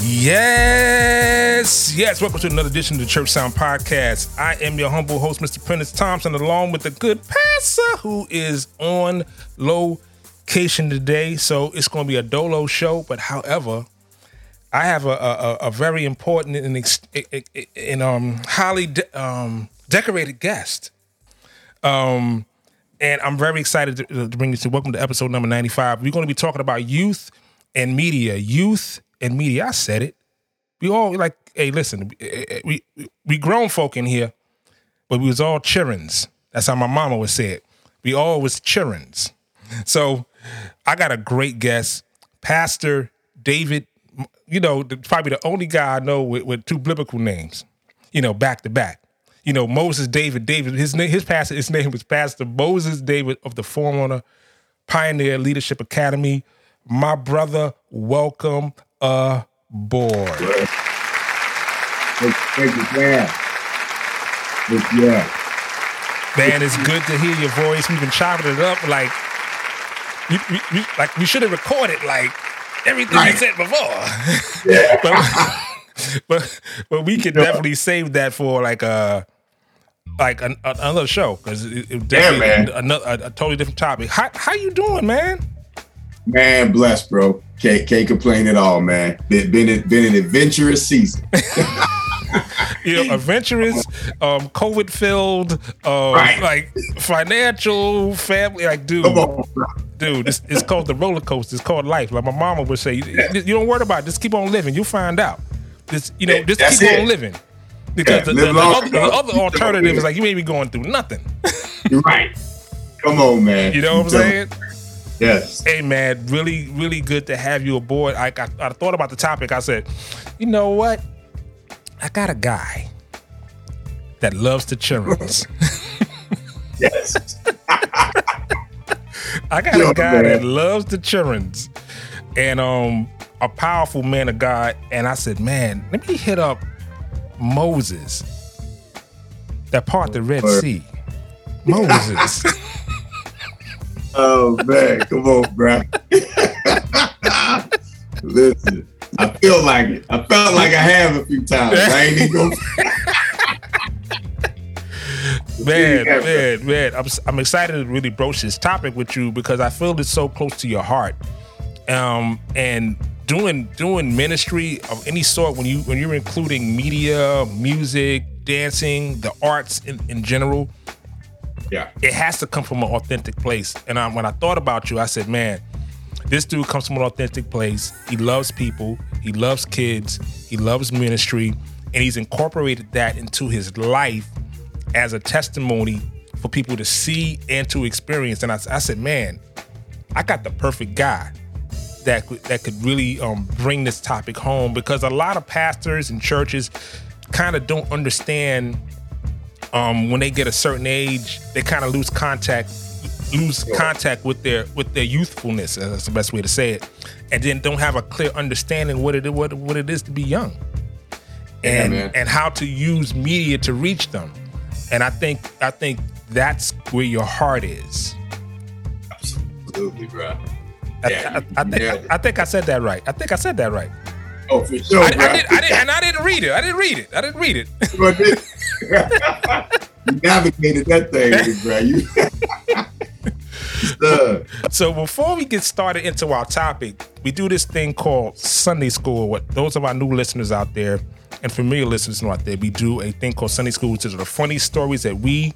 Yes, yes. Welcome to another edition of the Church Sound Podcast. I am your humble host, Mr. Prentiss Thompson, along with the good pastor who is on location today. So it's going to be a dolo show, but however, I have a, a, a very important and, and um, highly de- um, decorated guest. Um, and I'm very excited to, to bring you to welcome to episode number 95. We're going to be talking about youth and media. Youth and media. I said it. We all like, hey, listen, we eh, eh, we grown folk in here, but we was all childrens. That's how my mama would say it. We all was childrens. So I got a great guest, Pastor David you know, probably the only guy I know with, with two biblical names, you know, back to back. You know, Moses David David. His name, his pastor, his name was Pastor Moses David of the Forerunner Pioneer Leadership Academy. My brother, welcome aboard. Thank you, man. Yeah. Man, it's good to hear your voice. We've been chopping it up like, we, we, we like we should have recorded like everything right. you said before. Yeah. but, but but we could definitely save that for like a like an, another show because it, it yeah, man. Another, a, a, totally different topic. How how you doing, man? Man, blessed, bro. Can't can't complain at all, man. Been been, been an adventurous season. you know, adventurous, um, COVID filled, um, right. like financial, family. Like, dude, dude, it's, it's called the roller coaster. It's called life. Like my mama would say, yeah. you don't worry about it. Just keep on living. You'll find out. Just you know, yeah, just keep it. on living. Because yeah, the, the, the, other, the, other, alternative is like you may be going through nothing. You're right. Come on, man. You know what I'm saying? Yes. Hey man, really, really good to have you aboard. I, I, I thought about the topic. I said, you know what? I got a guy that loves the children's. yes. I got Yo, a guy man. that loves the children's and um a powerful man of God. And I said, man, let me hit up Moses that part the Red Sea. Moses. oh man, come on, bro. Listen. I feel like it. I felt like I have a few times. I ain't even man, man, man. I'm, I'm excited to really broach this topic with you because I feel it's so close to your heart. Um, and doing doing ministry of any sort when you when you're including media, music, dancing, the arts in, in general, yeah, it has to come from an authentic place. And I, when I thought about you, I said, man, this dude comes from an authentic place. He loves people. He loves kids. He loves ministry, and he's incorporated that into his life as a testimony for people to see and to experience. And I, I said, man, I got the perfect guy that could, that could really um, bring this topic home because a lot of pastors and churches kind of don't understand um, when they get a certain age, they kind of lose contact lose contact with their with their youthfulness. That's the best way to say it, and then don't have a clear understanding what it what what it is to be young, and yeah, and how to use media to reach them. And I think I think that's where your heart is. Absolutely, bro. I, yeah, I, I, I think I, I, think I said that right. I think I said that right. Oh, for sure. I, did, I did, and I didn't read it. I didn't read it. I didn't read it. You navigated that thing, bro. You so before we get started into our topic, we do this thing called Sunday School. What those of our new listeners out there and familiar listeners know out there, we do a thing called Sunday School, which is the funny stories that we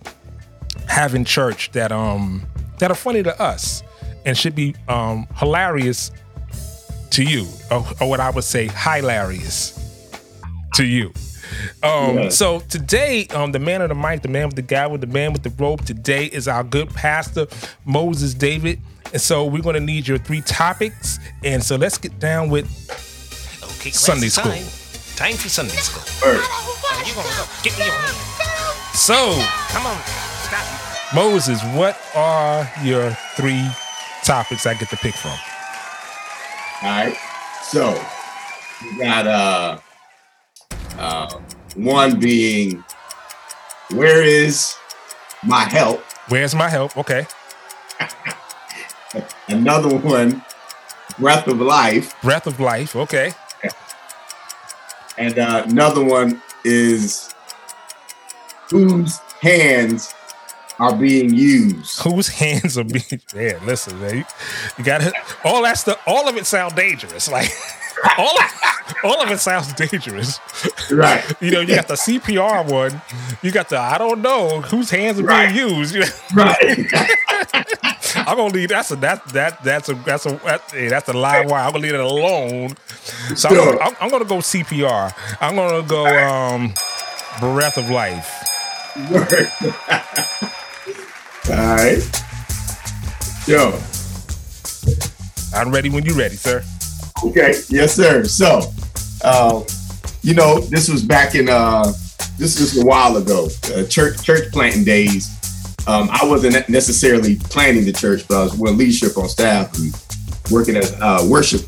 have in church that um that are funny to us and should be um, hilarious to you, or, or what I would say, hilarious to you. Um, Yeah. So today, um, the man of the mic, the man with the guy with the man with the rope, today is our good pastor Moses David. And so we're going to need your three topics. And so let's get down with Okay, Sunday it's school. Time. time for Sunday school. Word. You gonna go? Get me your hand. so Come on. Stop. Moses. What are your three topics I get to pick from? All right. So we got uh uh one being where is my help? Where's my help? Okay, Another one, breath of life, breath of life. Okay, and uh, another one is whose hands are being used. whose hands are being? Man, listen, man, you, you got all that stuff. All of it sound dangerous. Like all of, all of it sounds dangerous. Right. You know, you got the CPR one. You got the I don't know whose hands are Right. being used. Right. I'm gonna leave. That's a that that that's a that's a that's, hey, that's a live wire. I'm gonna leave it alone. So I'm, Sure. I'm, I'm gonna go CPR. I'm gonna go um breath of life. All right. Yo. I'm ready when you're ready, sir. Okay. Yes, sir. So, uh, you know, this was back in uh, this was a while ago, uh, church church planting days. Um, I wasn't necessarily planning the church, but I was with leadership on staff and working as uh, worship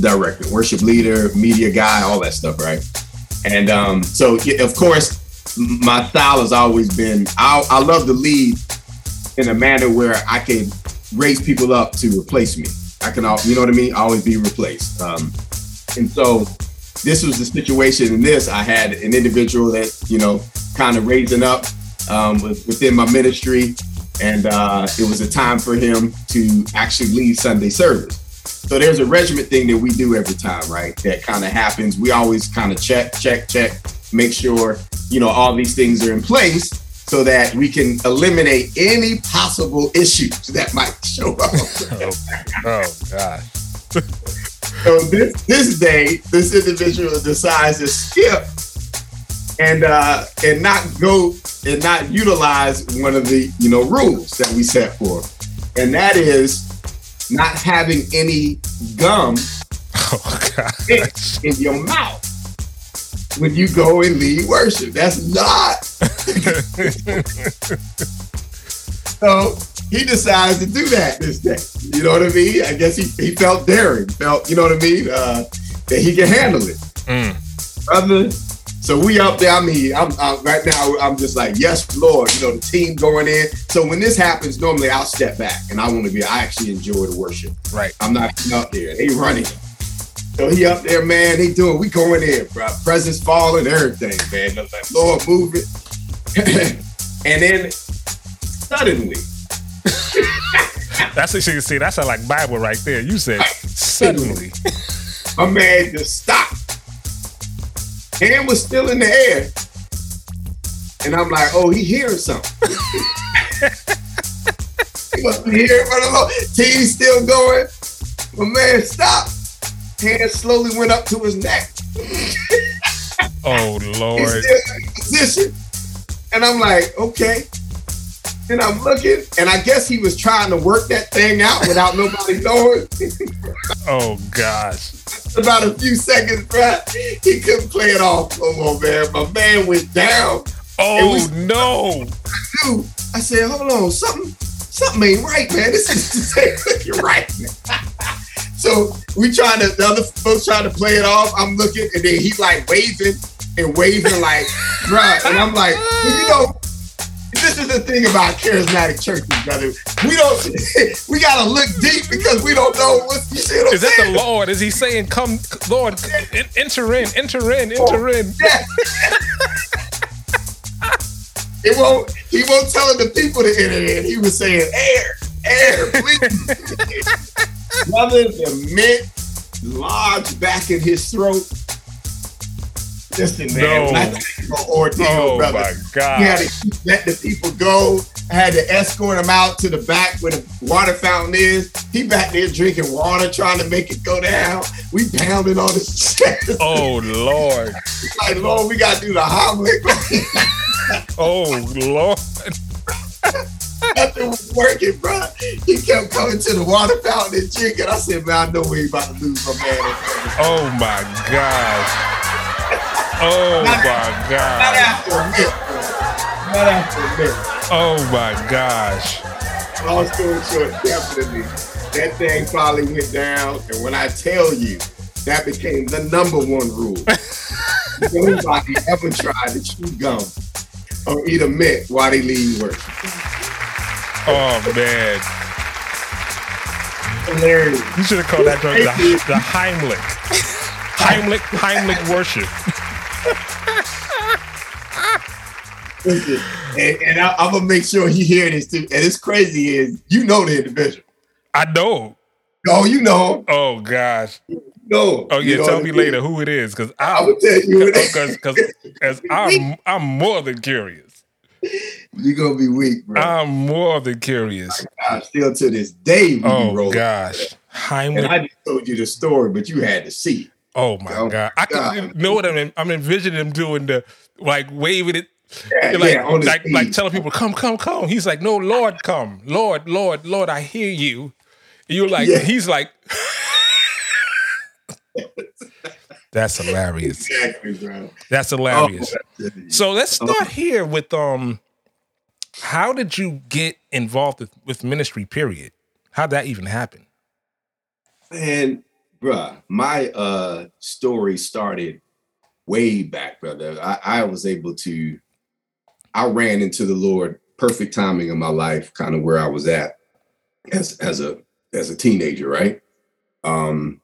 director, worship leader, media guy, all that stuff, right? And um, so, of course, my style has always been I, I love to lead in a manner where I can raise people up to replace me. I can, al- you know what I mean? Always be replaced. Um, and so this was the situation in this. I had an individual that, you know, kind of raising up um, within my ministry. And uh, it was a time for him to actually lead Sunday service. So there's a regiment thing that we do every time, right? That kind of happens. We always kind of check, check, check, make sure, you know, all these things are in place so that we can eliminate any possible issues that might show up. Oh, oh God. So this this day, this individual decides to skip and uh and not go and not utilize one of the you know rules that we set for, and that is not having any gum Oh God. in your mouth when you go and lead worship. That's not. so he decides to do that this day. You know what I mean? I guess he, he felt daring, felt, you know what I mean? Uh, that he can handle it. Mm. Brother. So we up there. I mean, I'm, i right now. I'm just like, yes, Lord. You know, the team going in. So when this happens, normally I'll step back and I want to be. I actually enjoy the worship. Right. I'm not up there. They running. So he up there, man. He doing. We going in, bro. Presence falling, everything, man. I'm like, Lord, move it. and then suddenly, That's what you see. That's a, like Bible right there. You said suddenly. my man just stopped. Hand was still in the air. And I'm like, oh, he hearing something. he must be hearing from the Lord. Team still going. My man stopped. Hand slowly went up to his neck. Oh Lord. position. And I'm like, okay. And I'm looking, and I guess he was trying to work that thing out without nobody knowing. Oh gosh. About a few seconds, bro, he couldn't play it off no more, man. My man went down. Oh was- no. Dude, I said, hold on, something, something ain't right, man. This is you're right. So we trying to, the other folks trying to play it off. I'm looking, and then he like waving and waving like, bruh. And I'm like, you know, this is the thing about charismatic churches, brother. We don't, we gotta look deep because we don't know what's, you see what Is that the Lord? Is he saying, "Come, Lord, enter in, enter in, enter in"? Yeah. it won't. He won't tell the people to enter in. He was saying, "Air, air, please." Brother, the mint lodged back in his throat. Listen, man, No. ordeal, Oh brother. my God. He had to let the people go. I had to escort him out to the back where the water fountain is. He back there drinking water, trying to make it go down. We pounding on his chest. Oh Lord. like, Lord, we gotta do the Heimlich. Oh Lord. Nothing was working, bro. He kept coming to the water fountain and drinking. I said, man, I know we about to lose my man. Oh my gosh. Oh my Not gosh. after a minute. Not after a minute. Oh my gosh. Long story short, definitely, that thing finally went down. And when I tell you, that became the number one rule. Nobody ever tried to chew gum or eat a mint while they leave work. Oh man. Hilarious. You should have called that drug the, the Heimlich. Heimlich, Heimlich worship. Listen, and, and I, I'm gonna make sure he hear this too. And it's crazy is you know the individual. I know. Oh, you know, him. Oh gosh. no. Oh You yeah, know tell me later who it is, because I I will tell you. because because I'm I'm more than curious. You're gonna be weak, bro. I'm more than curious. Uh, still to this day, we Oh gosh. And I just told you the story, but you had to see. Oh my Oh, god. I God. can know what I'm I'm envisioning him doing the like waving it Yeah, like yeah, like, like telling people, come, come, come. He's like, no, Lord, come. Lord, Lord, Lord, I hear you. And you're like, Yeah. he's like, that's hilarious. Exactly, bro. That's hilarious. Oh, So let's start here with um how did you get involved with, with ministry, period? How'd that even happen? man, bruh, my uh story started way back, brother. I, I was able to, I ran into the Lord, perfect timing of my life, kind of where I was at as as a as a teenager, right? Um,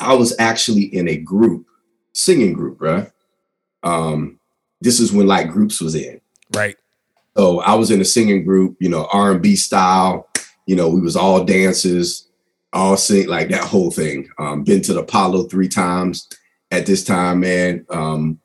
I was actually in a group, singing group, bruh. Um, this is when like groups was in. Right. So I was in a singing group, you know, R and B style. You know, we was all dancers, all sing like that whole thing. Um, been to the Apollo three times at this time, man. Um,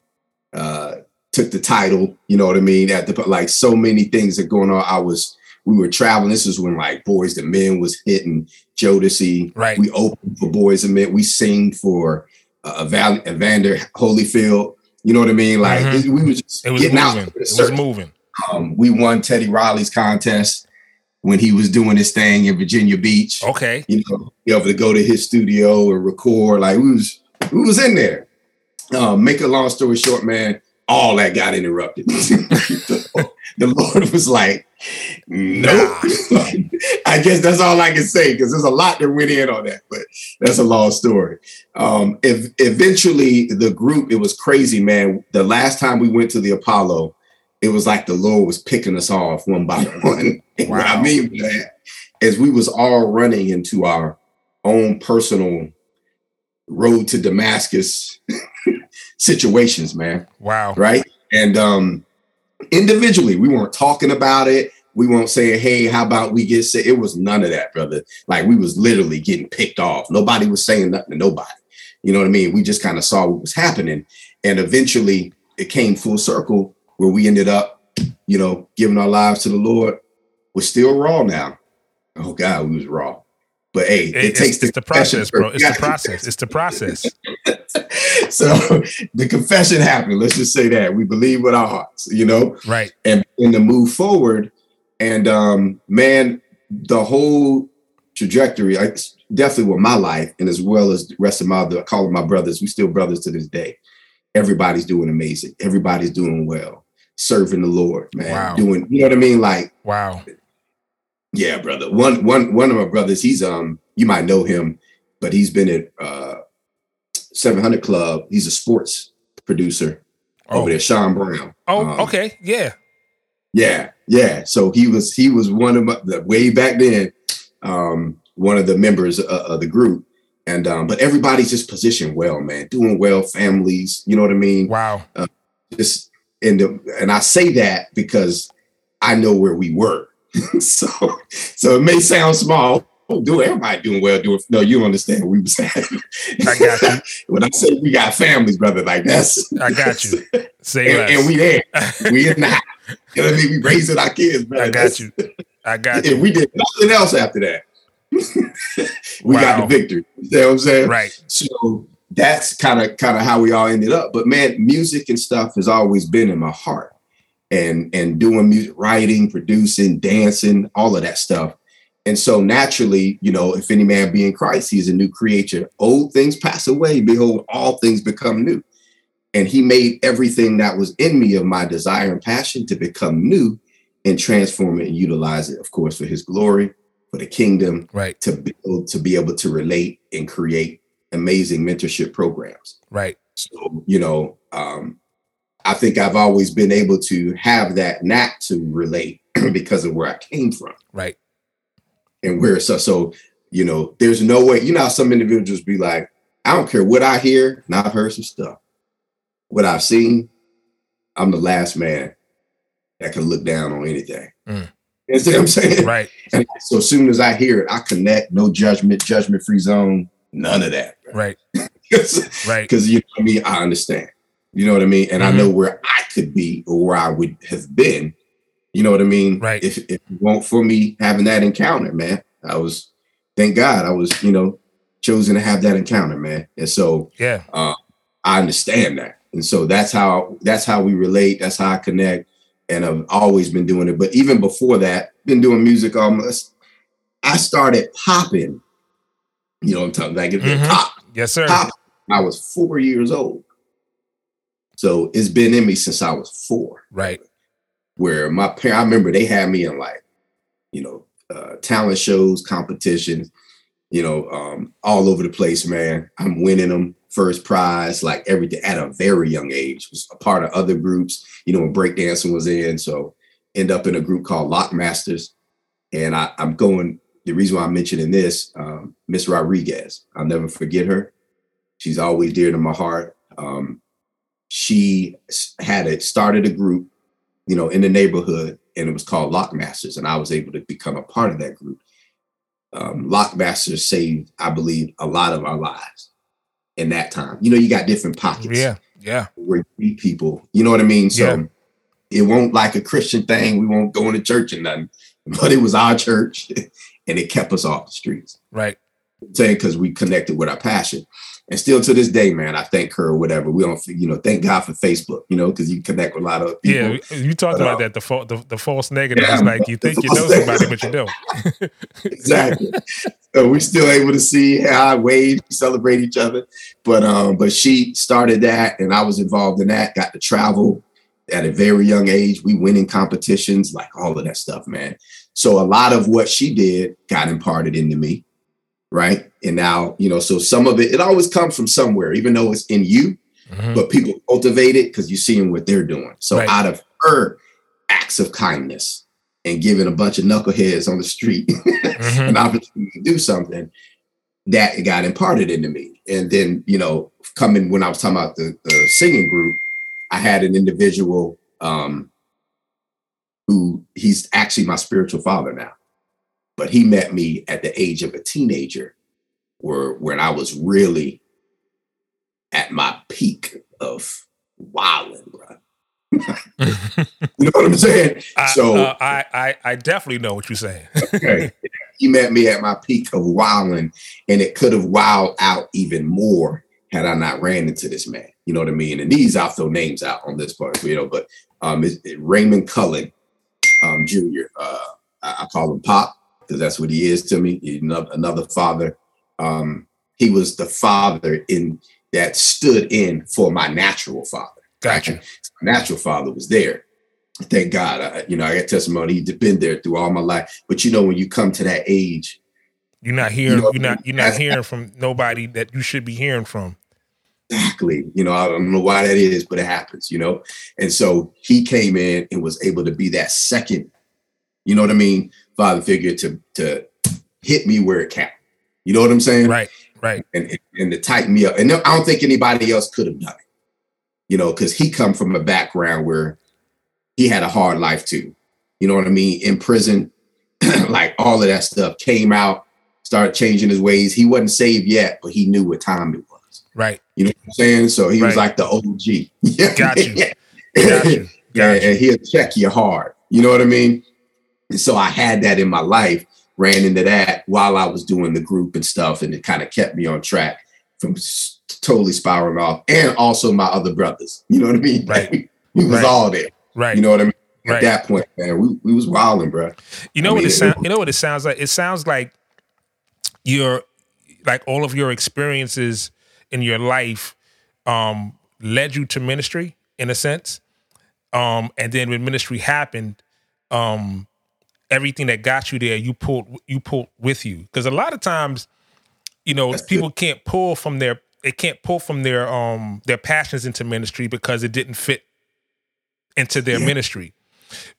uh, took the title, you know what I mean? At the like so many things that going on. I was we were traveling. This is when like Boyz II Men was hitting Jodeci. Right. We opened for Boyz II Men. We sing for uh, Val- Evander Holyfield. You know what I mean? Like Mhm. it- we was just It was getting moving. out. It was moving. Um, we won Teddy Riley's contest when he was doing his thing in Virginia Beach. Okay. You know, be able to go to his studio and record. Like we was, we was in there. Um, make a long story short, man, all that got interrupted. the, the Lord was like, nope. I guess that's all I can say because there's a lot that went in on that, but that's a long story. Um, if, eventually, the group, it was crazy, man. The last time we went to the Apollo, it was like the Lord was picking us off one by one. And What I mean by that is we was all running into our own personal road to Damascus situations, man Wow. right? And um individually, we weren't talking about it. We weren't saying, "Hey, how about we get sick?" It was none of that, brother. Like we was literally getting picked off. Nobody was saying nothing to nobody. You know what I mean? We just kind of saw what was happening, and eventually, it came full circle where we ended up, you know, giving our lives to the Lord. We're still raw now. Oh God, we was raw. But hey, it, It- takes it's the process, bro. It's the process. It's the process. so the confession happened. Let's just say that we believe with our hearts, you know, Right. and in the move forward. And um, man, the whole trajectory, I, definitely with my life, and as well as the rest of my other, I call them my brothers. We still brothers to this day. Everybody's doing amazing. Everybody's doing well, serving the Lord, man. Wow. Doing, you know what I mean? Like, Wow. yeah, brother. One, one, one of my brothers. He's um, you might know him, but he's been at uh, 700 Club. He's a sports producer Oh. over there, Sean Brown. Oh, Um, okay. Yeah. Yeah, yeah. So he was he was one of my, the way back then, um, one of the members of, of the group, and um, but everybody's just positioned well, man, doing well, families. You know what I mean? Wow. Just and the, and I say that because I know where we were. so so it may sound small, do. Everybody doing well, doing no. You don't understand what we were saying. I got you. when I say we got families, brother, like that's I got you. Say and, and we there. We in the house. You know what I mean? We raising our kids, brother. I got That's- you. I got And you. we did nothing else after that. we got the victory. You know what I'm saying? Right. So that's kind of kind of how we all ended up. But man, music and stuff has always been in my heart. And and doing music, writing, producing, dancing, all of that stuff. And so naturally, you know, if any man be in Christ, he is a new creature. Old things pass away. Behold, all things become new. And he made everything that was in me of my desire and passion to become new and transform it and utilize it, of course, for his glory, for the kingdom, Right. to build, to be able to relate and create amazing mentorship programs. Right. So, you know, um, I think I've always been able to have that knack to relate because of where I came from Right. And where so so you know there's no way you know some individuals be like i don't care what i hear and i've heard some stuff what i've seen i'm the last man that can look down on anything Mm. you what i'm saying Right. and so as soon as i hear it i connect no judgment judgment free zone none of that Right. because Right. you know what i mean i understand you know what i mean and i Mm-hmm. know where i could be or where i would have been you know what i mean Right. if, if it weren't for me having that encounter man i was thank god i was you know chosen to have that encounter man and so Yeah. i understand that and so that's how that's how we relate that's how i connect and i've always been doing it but even before that been doing music almost i started popping you know what i'm talking like it Mhm. pop Yes, sir. pop I was four years old. So it's been in me since I was four. Right. Where my parents, I remember they had me in like, you know, uh, talent shows, competitions, you know, um, all over the place, man. I'm winning them first prize, like everything at a very young age. Was a part of other groups, you know, when breakdancing was in. So end up in a group called Lock Masters. And I, I'm going, the reason why I'm mentioning this, um, Miss Rodriguez, I'll never forget her. She's always dear to my heart. Um, she had it started a group, you know, in the neighborhood, and it was called Lockmasters, and I was able to become a part of that group. Um, Lockmasters saved, I believe, a lot of our lives in that time. You know, you got different pockets Yeah. Yeah. where you meet people. You know what I mean? So Yeah. it won't like a Christian thing. We won't go into church and nothing, but it was our church, and it kept us off the streets Right. saying because we connected with our passion. And still to this day, man, I thank her or whatever. We don't, you know, thank God for Facebook, you know, because you connect with a lot of people. Yeah. You talked about uh, that. The, fa- the the false negative Yeah, is like you think you know somebody, but you don't. exactly. so we're still able to see how wave, celebrate each other. But um, but she started that, and I was involved in that. Got to travel at a very young age. We win in competitions, like all of that stuff, man. So a lot of what she did got imparted into me, right? And now, you know, so some of it, it always comes from somewhere, even though it's in you. Mhm. but people cultivate it because you're seeing what they're doing. So Right. out of her acts of kindness and giving a bunch of knuckleheads on the street Mhm. an opportunity to do something, that got imparted into me. And then, you know, coming when I was talking about the, the singing group, I had an individual um, who he's actually my spiritual father now. But he met me at the age of a teenager, where when I was really at my peak of wilding, bro. You know what I'm saying? I, So- uh, I, I I definitely know what you're saying. Okay. he met me at my peak of wilding, and it could have wowed out even more had I not ran into this man. You know what I mean? And these I'll throw names out on this part, you know, but um it- Raymond Cullen um Jr. Uh I, I call him Pop because that's what he is to me. He's another, father. Um, he was the father in that stood in for my natural father. Gotcha. My natural father was there. Thank God. I, you know, I got testimony. He's been there through all my life. But you know, when you come to that age, You're not hearing. know, you're not. You're not hearing from nobody that you should be hearing from. exactly, you know, I don't know why that is, but it happens, you know. And so he came in and was able to be that second, you know what I mean, father figure to to hit me where it counted. You know what I'm saying? Right. Right. and and to tighten me up. And I don't think anybody else could have done it, you know, because he come from a background where he had a hard life too. You know what I mean? In prison, like all of that stuff came out, started changing his ways. He wasn't saved yet, but he knew what time it was. Right. You know what I'm saying? So he was like the OG. Got you. Got you. Got and, you. and he'll check you hard. You know what I mean? And so I had that in my life, ran into that while I was doing the group and stuff, and it kind of kept me on track from s- totally spiraling off. And also my other brothers. You know what I mean? Right. we was Right. all there. Right. You know what I mean? At Right. that point, man, we, we was wilding, bro. You know I what mean, it it- sounds. You know what it sounds like. It sounds like your, like all of your experiences in your life, um, led you to ministry in a sense. Um, and then when ministry happened, um, everything that got you there, you pulled you pulled with you. Because a lot of times, you know, That's people can't pull from their they can't pull from their um their passions into ministry because it didn't fit into their Yeah. ministry.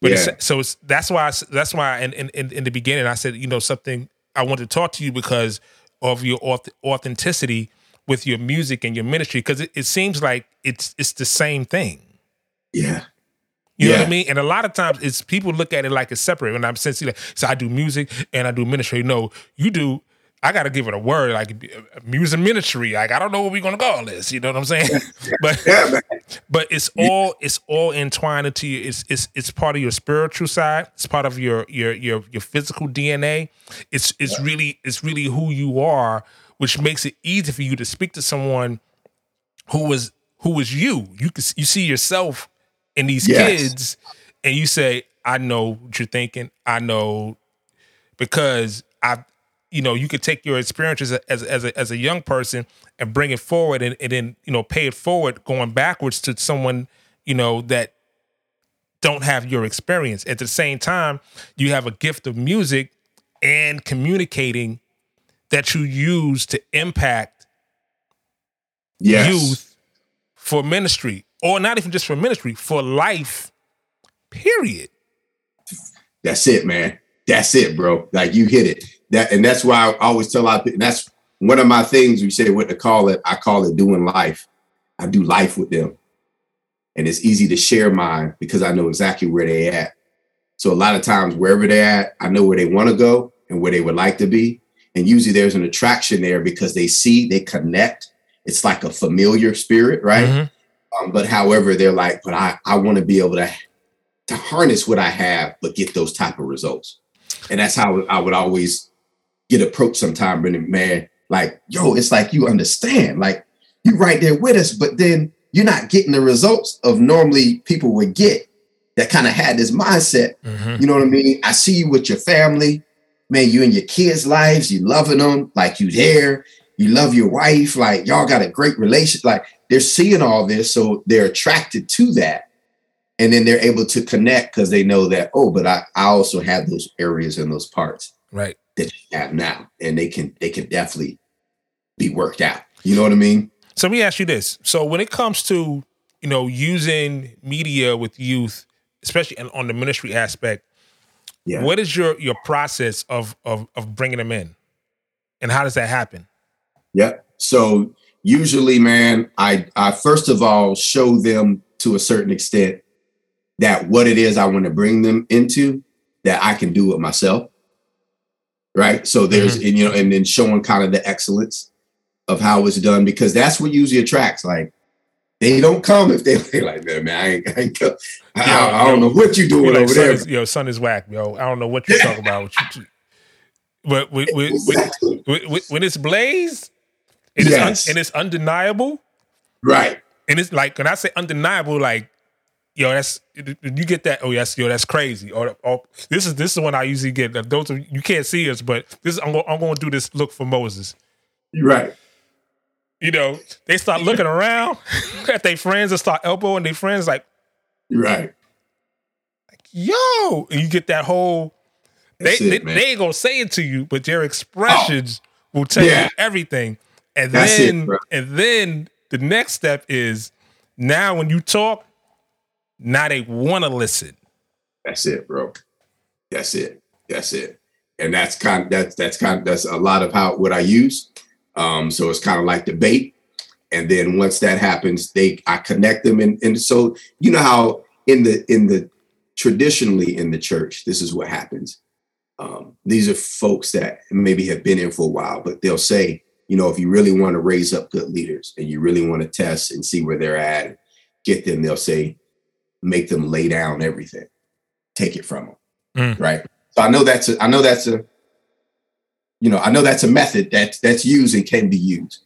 But Yeah. it's, so it's, that's why I that's why in, in in in the beginning I said you know something I want to talk to you because of your authenticity with your music and your ministry because it, it seems like it's it's the same thing. Yeah. You know what I mean? And a lot of times it's people look at it like it's separate. When I'm saying like, so I do music and I do ministry. No, you do. I got to give it a word like music ministry. Like I don't know what we're gonna call this. You know what I'm saying? but Yeah, but it's all it's all entwined into you. It's it's it's part of your spiritual side. It's part of your your your your physical DNA. It's it's really it's really who you are, which makes it easy for you to speak to someone who was who was you. You can you see yourself in these Yes. kids, and you say, "I know what you're thinking. I know," because I. You know, you could take your experiences as as as a, as a young person and bring it forward, and, and then you know pay it forward, going backwards to someone you know that don't have your experience. At the same time, you have a gift of music and communicating that you use to impact Yes. youth for ministry, or not even just for ministry, for life. Period. That's it, man. That's it, bro. Like you hit it. That and that's why I always tell a lot of people. That's one of my things. we say what to call it. I call it doing life. I do life with them, and it's easy to share mine because I know exactly where they at. So a lot of times, wherever they're at, I know where they want to go and where they would like to be. And usually, there's an attraction there because they see, they connect. It's like a familiar spirit, right? Mhm. Um, but however, they're like, but I I want to be able to to harness what I have, but get those type of results. And that's how I would always get approached sometime, Brendan, man. Like, yo, it's like you understand, like you right there with us, but then you're not getting the results of normally people would get that kind of had this mindset. Mhm. You know what I mean? I see you with your family, man. You and your kids' lives, you loving them, like you there. You love your wife, like y'all got a great relation. Like they're seeing all this, so they're attracted to that, and then they're able to connect because they know that. Oh, but I, I also have those areas and those parts Right. that you have now, and they can they can definitely be worked out. You know what I mean? So let me ask you this. So when it comes to, you know, using media with youth, especially on- the ministry aspect, Yeah. what is your your process of of of bringing them in, and how does that happen? Yep. So usually, man, I I first of all show them to a certain extent that what it is I want to bring them into that I can do it myself. Right. So there's mm-hmm. and you know, and then showing kind of the excellence of how it's done because that's what usually attracts. Like they don't come if they they like that, man. I ain't, I, ain't I, I, I don't know what you're doing like, over there. is, yo, son is whack, yo. I don't know what you're talking about. What you- But with, with, with- when it's Blaze, it is un- Yes. and it's undeniable, right. and it's like when I say undeniable, like yo, that's you get that. Oh yes, yo, that's crazy. Or, or this is this is one I usually get. Those of you can't see us, but this is, I'm going I'm to do this look for Moses. Right. You know, they start looking around at their friends and start elbowing their friends like, right. yo, and you get that whole. They, it, they, they ain't gonna say it to you, but their expressions oh. will tell Yeah. you everything. And That's it, then, bro. and then the next step is now when you talk, now they want to listen. That's it, bro. That's it. That's it. And that's kind that's that's kind that's a lot of how what I use. Um, so it's kind of like debate. And then once that happens, they I connect them and and so you know how in the in the traditionally in the church, this is what happens. Um, these are folks that maybe have been in for a while, but they'll say, you know, if you really want to raise up good leaders and you really want to test and see where they're at, get them, they'll say, make them lay down everything, take it from them. Mm. Right. So I know that's a, I know that's a, you know, I know that's a method that that's used and can be used.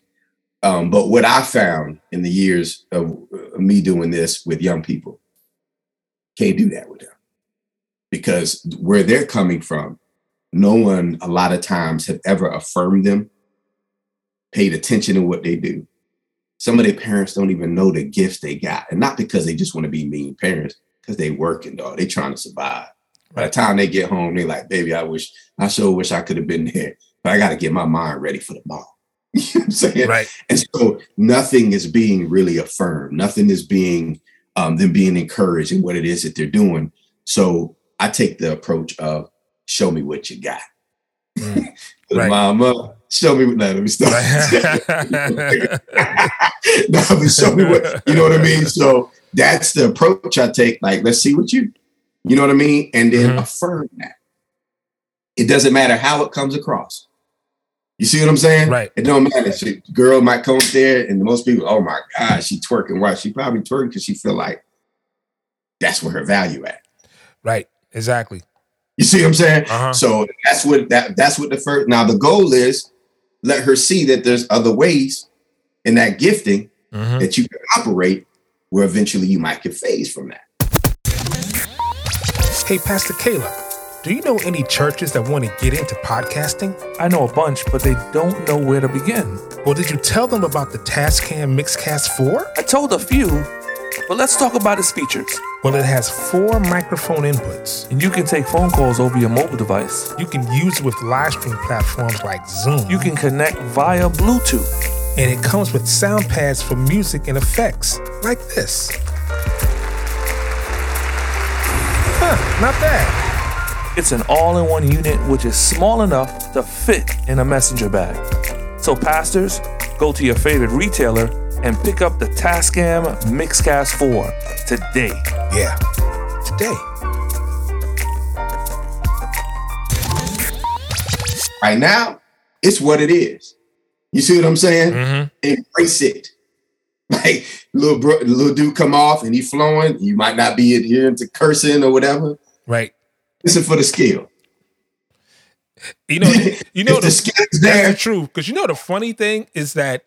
Um, but what I found in the years of uh, me doing this with young people, can't do that with them because where they're coming from, no one a lot of times have ever affirmed them, paid attention to what they do. Some of their parents don't even know the gifts they got, and not because they just want to be mean parents, because they working, dog. They trying to survive. By the time they get home, they like, baby, I wish, I sure wish I could have been there, but I got to get my mind ready for the ball. you know what I'm saying? Right. And so nothing is being really affirmed. Nothing is being um, them being encouraged in what it is that they're doing. So I take the approach of show me what you got. Mm. Right. Mama, show me what. No, let me stop. No, but show me what you know what I mean. So that's the approach I take. Like, let's see what you, you know what I mean, and then Mhm. affirm that. It doesn't matter how it comes across. You see what I'm saying? Right. It don't matter. She, girl might come up there, and most people, oh my God, she twerking. Why? She probably twerking because she feel like that's where her value at. right. Exactly. You see what I'm saying? Uh-huh. So that's what that that's what the first. Now the goal is let her see that there's other ways in that gifting Mhm. that you can operate, where eventually you might get phased from that. Hey, Pastor Caleb, do you know any churches that want to get into podcasting? I know a bunch, but they don't know where to begin. Well, did you tell them about the Tascam Mixcast 4? I told a few, but let's talk about its features. Well, it has four microphone inputs. And you can take phone calls over your mobile device. You can use it with live stream platforms like Zoom. You can connect via Bluetooth. and it comes with sound pads for music and effects, like this. Huh, not bad. It's an all in one unit which is small enough to fit in a messenger bag. So, pastors, go to your favorite retailer and pick up the Tascam Mixcast 4 today. Yeah, today. Right now, it's what it is. You see what I'm saying? Mm-hmm. Embrace it. Like little bro, little dude come off and he flowing. You might not be adhering to cursing or whatever. Right. Listen for the skill. You know, you know the the, skill is that's there. the truth. Because you know the funny thing is that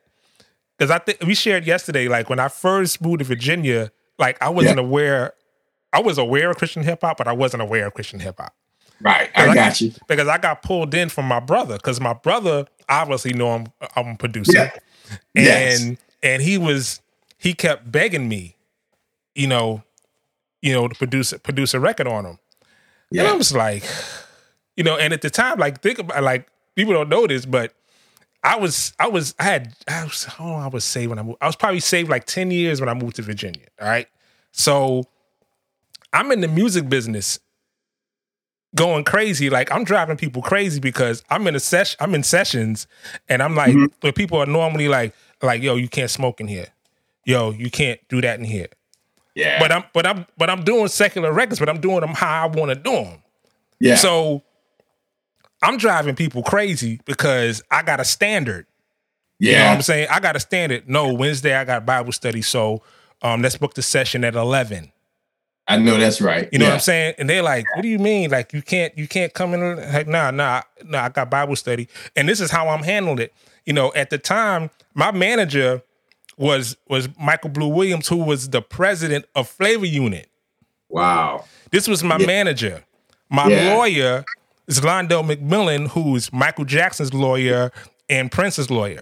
because I think we shared yesterday, like when I first moved to Virginia, like I wasn't aware. I was aware of Christian hip hop, but I wasn't aware of Christian hip hop. Right, I got you. because I got pulled in from my brother because my brother obviously know I'm I'm a producer, Yeah. and Yes. and he was he kept begging me, you know, you know to produce produce a record on him, yeah. and I Yeah, was like, you know, and at the time, like think about like people don't know this, but I was I was I had I was how long I was saved when I moved. I was probably saved like ten years when I moved to Virginia. All right, so I'm in the music business going crazy. Like I'm driving people crazy because I'm in a session. I'm in sessions, and I'm like, Mhm. where people are normally like, like, yo, you can't smoke in here. Yo, you can't do that in here. yeah, But I'm, but I'm, but I'm doing secular records, but I'm doing them how I want to do them. yeah. So I'm driving people crazy because I got a standard. You know what yeah, I'm saying? I got a standard. No, Wednesday I got Bible study, so um, let's book the session at 11. I know that's right. You know yeah. what I'm saying? And they're like, "What do you mean? Like you can't you can't come in?" Like, nah, nah, nah. I got Bible study, and this is how I'm handling it. You know, at the time, my manager was was Michael Blue Williams, who was the president of Flavor Unit. Wow. This was my Yeah. manager. My Yeah. lawyer is Londell McMillan, who's Michael Jackson's lawyer and Prince's lawyer.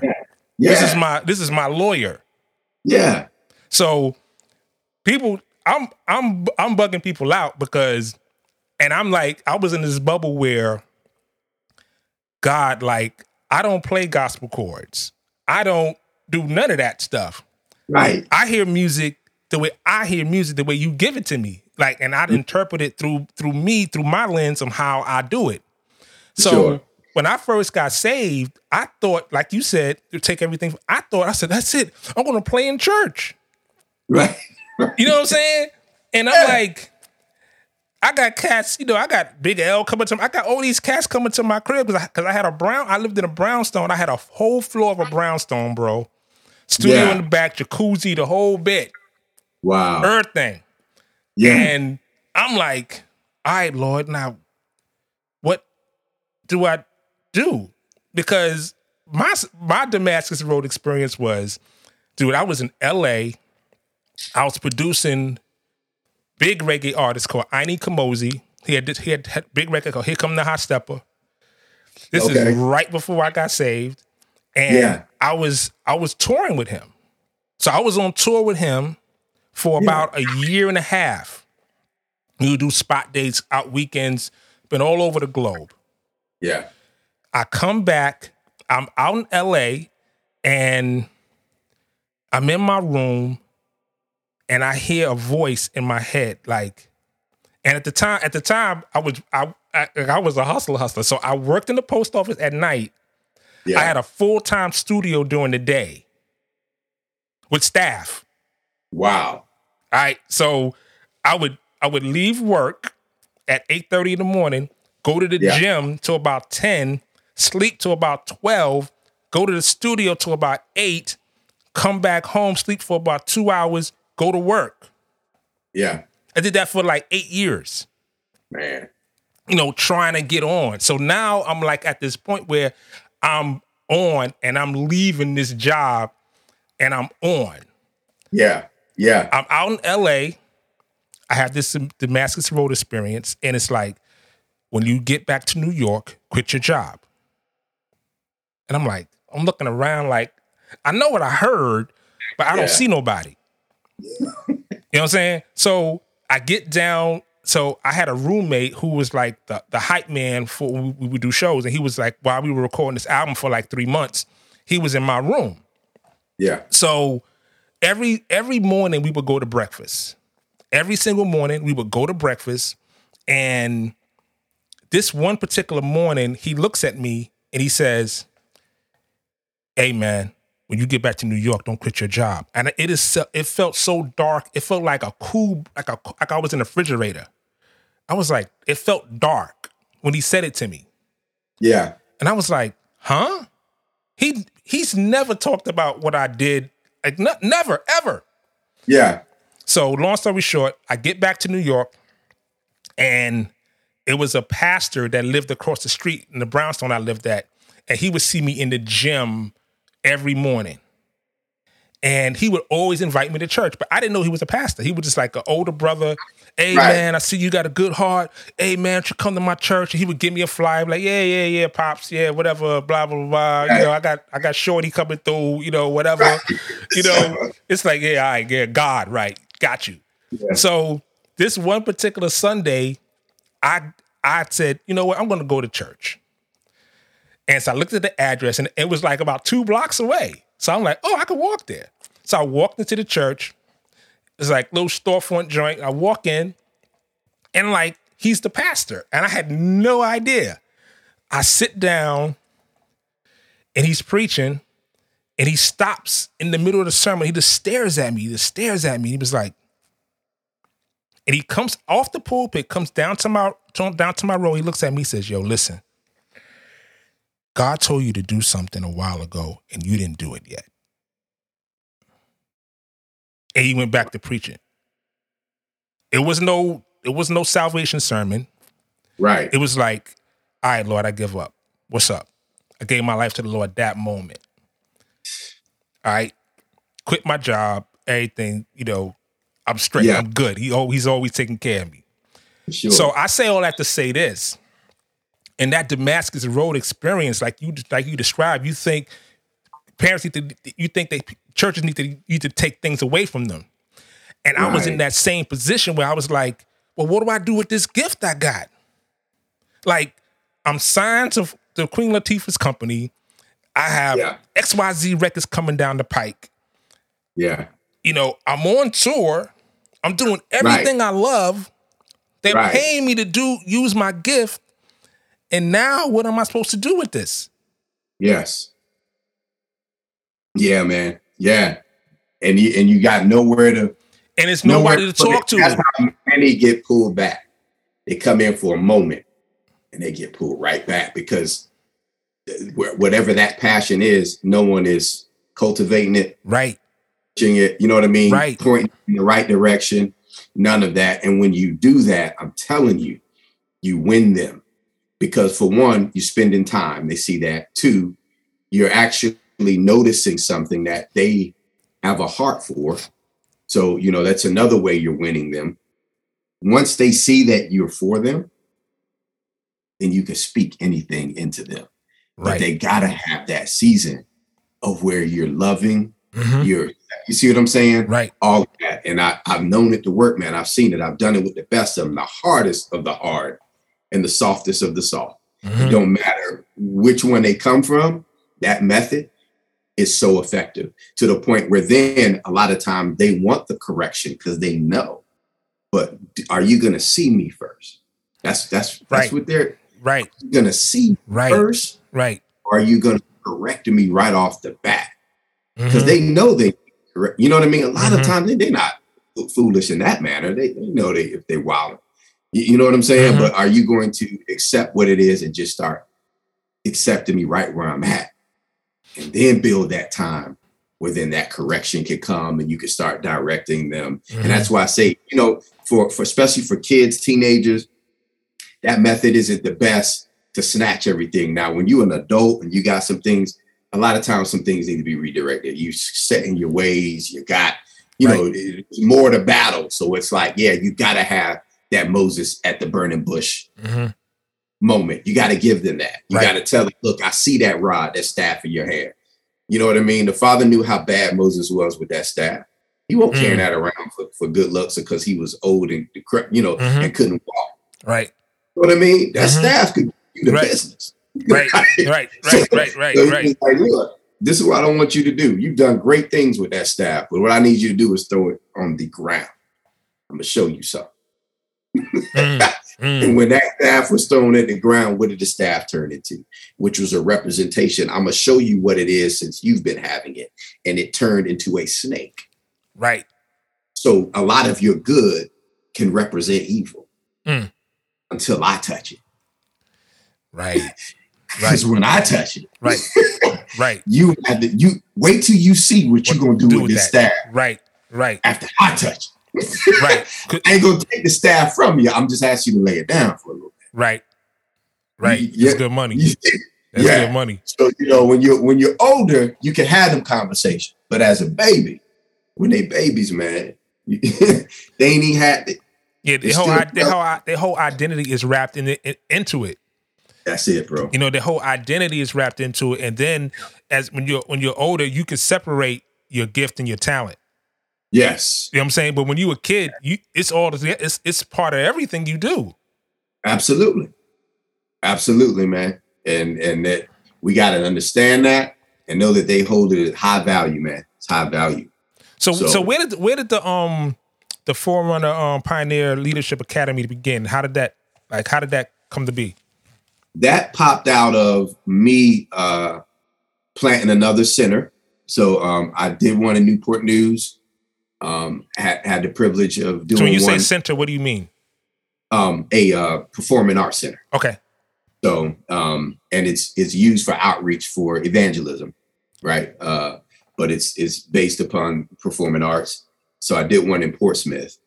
Yeah, This is my this is my lawyer. yeah, So people, I'm I'm I'm bugging people out because, and I'm like, I was in this bubble where God, like, I don't play gospel chords. I don't do none of that stuff. right. I hear music the way I hear music, the way you give it to me. Like, and I'd mm. interpret it through through me, through my lens of how I do it. So Sure. when I first got saved, I thought, like you said, to take everything. I thought, I said, that's it. I'm gonna play in church. Right. You know what I'm saying? And I'm like, I got cats, you know, I got Big L coming to I got all these cats coming to my crib because I, I had a brown, I lived in a brownstone. I had a whole floor of a brownstone, bro. Studio Yeah. in the back, jacuzzi, the whole bit, Wow. everything. Yeah. And I'm like, all right, Lord, now what do I do? Because my my Damascus Road experience was, dude, I was in LA. I was producing big reggae artist called Ini Kamoze. He had this, he had, had big record called Here Come the Hot Stepper. This Okay. is right before I got saved. And Yeah. I was I was touring with him. So I was on tour with him for about a year and a half. We would do spot dates, out weekends, been all over the globe. Yeah. I come back, I'm out in LA, and I'm in my room, and I hear a voice in my head, like, and at the time, at the time, I was I I, I was a hustler hustler. So I worked in the post office at night. Yeah. I had a full-time studio during the day with staff. Wow. All right. So I would I would leave work at 8:30 in the morning, go to the Yeah. gym till about 10, sleep till about 12, go to the studio till about 8, come back home, sleep for about 2 hours, go to work. Yeah. I did that for like 8 years. Man. You know, trying to get on. So now I'm like at this point where I'm on and I'm leaving this job and I'm on. Yeah. Yeah. I'm out in LA. I have this Damascus Road experience, and it's like when you get back to New York, quit your job. And I'm like, I'm looking around like, I know what I heard, but I don't see nobody. you know what I'm saying? So I get down. So I had a roommate who was like the, the hype man for we, we would do shows, and he was like, while we were recording this album for like three months, he was in my room. Yeah. So every every morning we would go to breakfast. Every single morning we would go to breakfast, and this one particular morning he looks at me and he says, "Hey man, when you get back to New York, don't quit your job." And it is it felt so dark. It felt like a cool like a like I was in a refrigerator. I was like, it felt dark when he said it to me. Yeah. And I was like, huh? He he's never talked about what I did. Like ne- never, ever. Yeah. So long story short, I get back to New York and it was a pastor that lived across the street in the brownstone I lived at. And he would see me in the gym every morning. And he would always invite me to church, but I didn't know he was a pastor. He was just like an older brother. Hey Right. man, I see you got a good heart. Hey man, you come to my church. And he would give me a flyer, like, yeah, yeah, yeah, pops, yeah, whatever, blah, blah, blah. You know, I got I got shorty coming through, you know, whatever. You know, it's like, yeah, all right, yeah, God, right. Got you. So this one particular Sunday, I I said, you know what, I'm gonna go to church. And so I looked at the address and it was like about two blocks away. So I'm like, oh, I could walk there. So I walked into the church. It's like little storefront joint. I walk in and like he's the pastor. And I had no idea. I sit down and he's preaching and he stops in the middle of the sermon. He just stares at me. He just stares at me. He was like, and he comes off the pulpit, comes down to my down to my row. He looks at me, he says, Yo, listen. God told you to do something a while ago and you didn't do it yet. And he went back to preaching. It was no, it was no salvation sermon. Right. It was like, all right, Lord, I give up. What's up? I gave my life to the Lord that moment. All right. Quit my job, everything, you know, I'm straight. Yeah. I'm good. He, he's always taking care of me. Sure. So I say all that to say this. And that Damascus Road experience, like you like you described, you think parents need to you think they churches need to need to take things away from them. And I was in that same position where I was like, well, what do I do with this gift I got? Like, I'm signed to, to Queen Latifah's company. I have Yeah. XYZ records coming down the pike yeah. you know, I'm on tour. I'm doing everything I love. They're Right. paying me to do use my gift. And now what am I supposed to do with this? Yes. Yeah, man. Yeah. And you and you got nowhere to And it's nowhere nobody to talk to. That's how many get pulled back. They come in for a moment and they get pulled right back because uh, whatever that passion is, no one is cultivating it, Right. it, you know what I mean? Right. Pointing in the right direction, none of that. And when you do that, I'm telling you, you win them. Because for one, you're spending time, they see that. Two, you're actually noticing something that they have a heart for. So, you know, that's another way you're winning them. Once they see that you're for them, then you can speak anything into them. But they gotta have that season of where you're loving, Mhm. you're you see what I'm saying? Right. All of that. And I, I've known it to work, man. I've seen it. I've done it with the best of them, the hardest of the hard and the softest of the soft. It Mhm. don't matter which one they come from, that method is so effective to the point where then a lot of time they want the correction because they know. But are you gonna see me first? That's that's that's Right. what they're Right. gonna see Right. first. Right. Are you gonna correct me right off the bat? because Mhm. they know they correct. You know what I mean? A lot Mhm. of times they, they're not foolish in that manner. They, they know they if they wild. You, you know what I'm saying? Mhm. But are you going to accept what it is and just start accepting me right where I'm at, and then build that time where then that correction can come and you can start directing them. Mhm. And that's why I say, you know, for for especially for kids, teenagers, that method isn't the best to snatch everything. Now, when you're an adult and you got some things, a lot of times some things need to be redirected. You set in your ways, you got, you know, it's more to battle. So it's like, yeah, you gotta have that Moses at the burning bush Mhm. Moment. You got to give them that. You Right. got to tell them, look, I see that rod, that staff in your hand. You know what I mean? The father knew how bad Moses was with that staff. He won't carry Mm. that around for, for good looks because he was old and you know Mhm. and couldn't walk. Right. You know what I mean? That Mhm. staff could do the Right. business. Right. Right. Right. Right. Right. So Right. like, look, this is what I don't want you to do. You've done great things with that staff, but what I need you to do is throw it on the ground. I'm gonna show you something. Mm. Mm. And when that staff was thrown at the ground, what did the staff turn into? Which was a representation. I'm gonna show you what it is since you've been having it, and it turned into a snake. Right. So a lot of your good can represent evil Mm. until I touch it. Right. Right. Because when I touch it, Right. Right. you have to, you wait till you see what you're gonna do, with this staff Right. Right. after I touch it. Right. I ain't gonna take the staff from you. I'm just asking you to lay it down for a little bit. Right. Right. Yeah. That's good money. That's yeah. good money. So you know when you're when you're older, you can have them conversations. But as a baby, when they babies, man, they ain't even had it. Yeah, their whole, i- their whole their whole identity is wrapped in it, in- into it. That's it, bro. You know, their whole identity is wrapped into it. And then as when you're when you're older, you can separate your gift and your talent. Yes, You know what I'm saying? But when you a kid, you it's all it's it's part of everything you do. absolutely, absolutely, man. And and that we got to understand that and know that they hold it at high value, man. It's high value. So so, So- where did where did the um the Forerunner um Pioneer Leadership Academy begin? How did that like how did that come to be? That popped out of me uh planting another center. So um I did one in Newport News. Um had had the privilege of doing So when you say center, what do you mean? um a uh performing arts center. Okay. So, um, and it's it's used for outreach for evangelism, right? Uh, but it's it's based upon performing arts. So I did one in Portsmouth,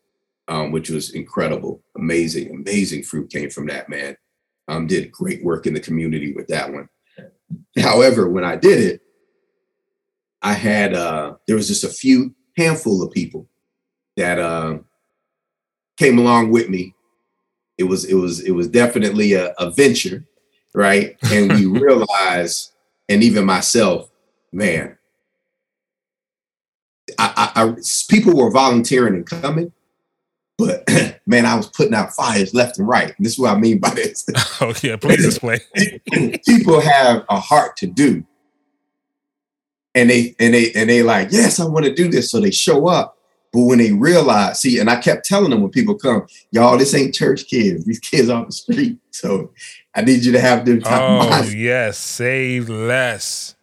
um, which was incredible, amazing, amazing fruit came from that man. Um, did great work in the community with that one. However, when I did it, I had uh, there was just a few handful of people that uh, came along with me. It was it was it was definitely a, a venture right? And we realized and even myself man I, I, I people were volunteering and coming but man i was putting out fires left and right. This is what i mean by this. Oh yeah, please explain. people have a heart to do and they and they and they like yes i want to do this. So they show up. But when they realize see and i kept telling them when people come y'all this ain't church kids. These kids off the street. So i need you to have them Oh mindset. yes, save less.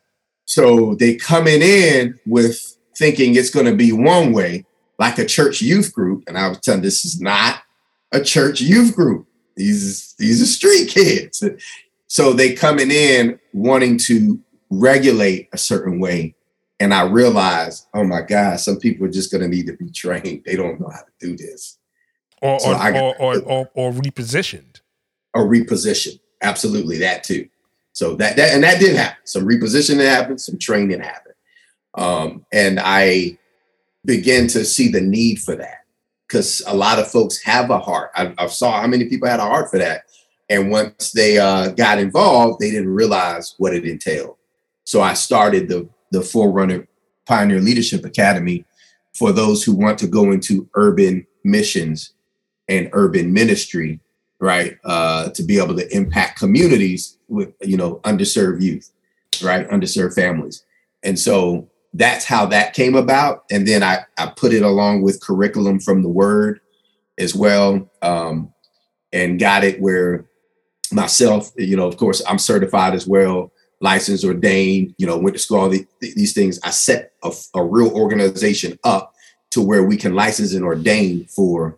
so they coming in with thinking it's going to be one way like a church youth group. And i was telling this is not a church youth group. These these are street kids. So they coming in wanting to regulate a certain way. And I realized, oh my God, some people are just gonna need to be trained. They don't know how to do this. Or So or, I got- or, or, or repositioned. Or reposition. Absolutely, that too. So that, that and that did happen. Some repositioning happened, some training happened. Um, and I began to see the need for that because a lot of folks have a heart. I, I saw how many people had a heart for that. And once they uh, got involved, they didn't realize what it entailed. So I started the the Forerunner Pioneer Leadership Academy for those who want to go into urban missions and urban ministry, right? Uh, to be able to impact communities with you know underserved youth, right? Underserved families. And so that's how that came about. And then I, I put it along with curriculum from the word as well. Um, and got it where myself, you know, of course, I'm certified as well, licensed, ordained, you know, went to school, all the, these things. I set a, a real organization up to where we can license and ordain for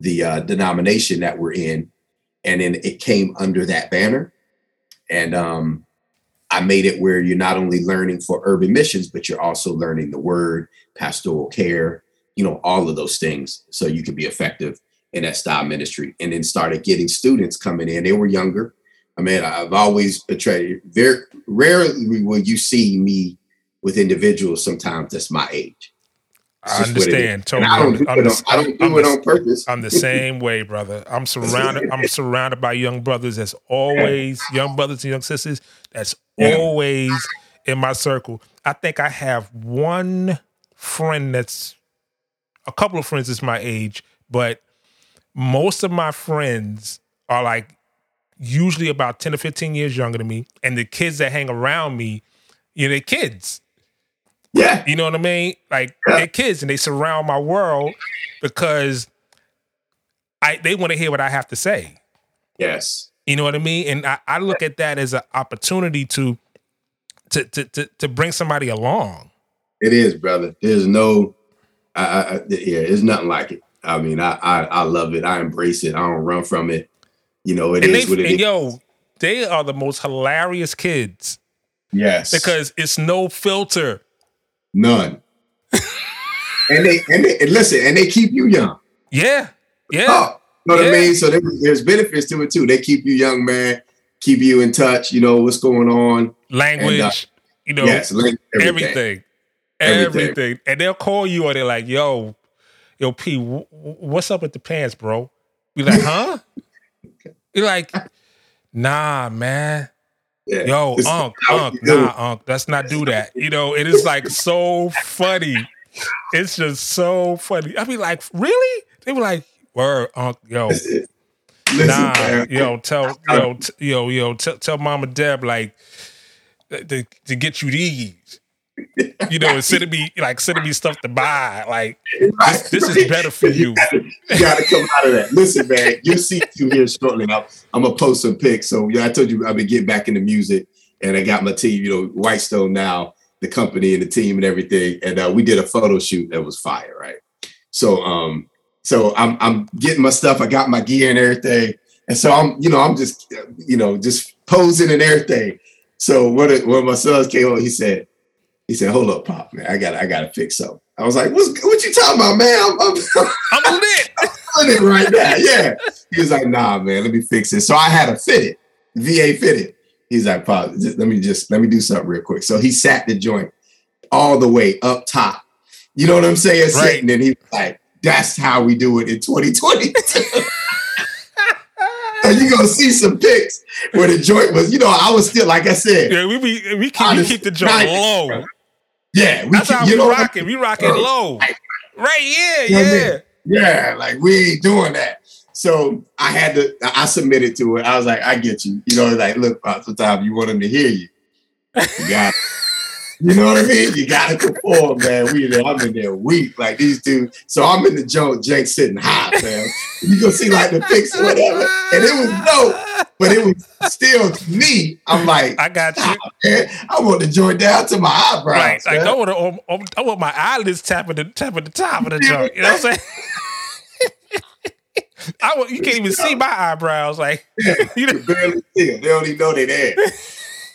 the uh, denomination that we're in. And then it came under that banner. And um, I made it where you're not only learning for urban missions, but you're also learning the word, pastoral care, you know, all of those things so you can be effective in that style ministry. And then started getting students coming in. They were younger. I mean, I've always betrayed very rarely will you see me with individuals sometimes that's my age. It's I just what it is. understand. And Totally. I don't do I'm it on, the- I don't I'm it the- on purpose. I'm the same way, brother. I'm surrounded. I'm surrounded by young brothers. That's always young brothers and young sisters. That's Yeah. always in my circle. I think I have one friend that's a couple of friends that's my age, but most of my friends are like usually about 10 or 15 years younger than me. And the kids that hang around me, you know, they're kids. Yeah. You know what I mean? Like they're kids and they surround my world because I they want to hear what I have to say. Yes. You know what I mean? And I, I look at that as an opportunity to, to to to to bring somebody along. It is, brother. There's no, I, I, yeah, there's nothing like it. I mean, I, I, I love it. I embrace it. I don't run from it. You know, it and is they what it and is. yo, they are the most hilarious kids yes, because it's no filter. none. and they and they and listen, and they keep you young. Yeah. Yeah. Oh, know what Yeah. I mean? So there, there's benefits to it too. They keep you young, man. Keep you in touch. You know what's going on. Language, and, uh, you know, yes, everything. everything. Everything. Everything. And they'll call you and they're like, yo, yo, P, w- w- what's up with the pants, bro? Be like, huh? You're like, nah, man. Yeah. Yo, This is Unc, Unc, nah, it. Unc, let's not do that. You know, it is like so funny. It's just so funny. I be like, really? They were like, word, Unc, yo, Listen, nah, man. yo, tell, yo, t- yo, yo, tell, tell Mama Deb like to, to get you these. You know, instead of me like sending me stuff to buy, like Right, this is right. better for you. gotta- You got to come out of that. Listen, man, you'll see you here shortly. I'm, I'm gonna post some pics. So yeah, I told you I've been getting back into music, and I got my team. You know, Whitestone now, the company and the team and everything. And uh, we did a photo shoot that was fire, right? So, um, so I'm I'm getting my stuff. I got my gear and everything, and so I'm, you know, I'm just, you know, just posing and everything. So when it, when my sons came on, he said, he said, "Hold up, pop, man, I got I got to fix up." I was like, "What's what you talking about, man? I'm, I'm, I'm lit. feeling it right now. Yeah. He was like, nah, man, let me fix it. So I had to fit it, VA fitted. He's like, Pop, just, let me just let me do something real quick. So he sat the joint all the way up top. You know what I'm saying? Right. Sitting and he was like, that's how we do it in 2020." and you're gonna see some pics where the joint was, you know, I was still like I said, Yeah, we be we keep we keep the joint low. Yeah, we That's can- how you we know, rocking. We rocking low. Right, yeah, You know I yeah. mean? Yeah, like we ain't doing that. So I had to, I submitted to it. I was like, I get you. You know, like, look, sometimes you want them to hear you. You got You know what I mean? You got to perform, man. We there, I'm in there weak, like these dudes. So I'm in the joint, Jake sitting high, man. You gonna see like the pics or whatever. And it was dope, but it was still to me. I'm like, I got you. man, I want the joint down to my eyebrows. Right. Like man. I want to, um, um, I want my eyelids tapping the tapping the top of the joint. You know what I'm saying? I you can't even see my eyebrows. Like you know, barely see them. They don't even know they're there.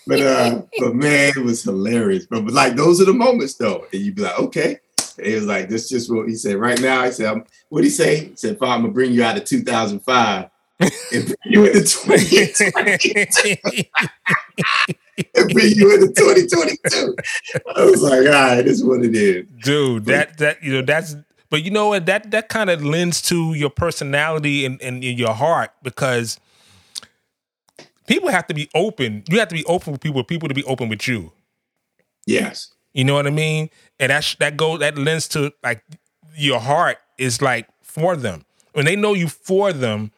But uh, but man, it was hilarious. But, but like those are the moments though, and you'd be like, okay. And It was like this just what he said right now. He said, what he say? He said, I'm gonna bring you out of 2005 and bring you into 2020 and bring you into 2022. I was like, all right, this is what it is. dude that that you know that's but you know what that that kind of lends to your personality and, and your heart because people have to be open you have to be open with people people to be open with you Yes. you know what i mean and that that go that lends to like your heart is like for them when they know you for them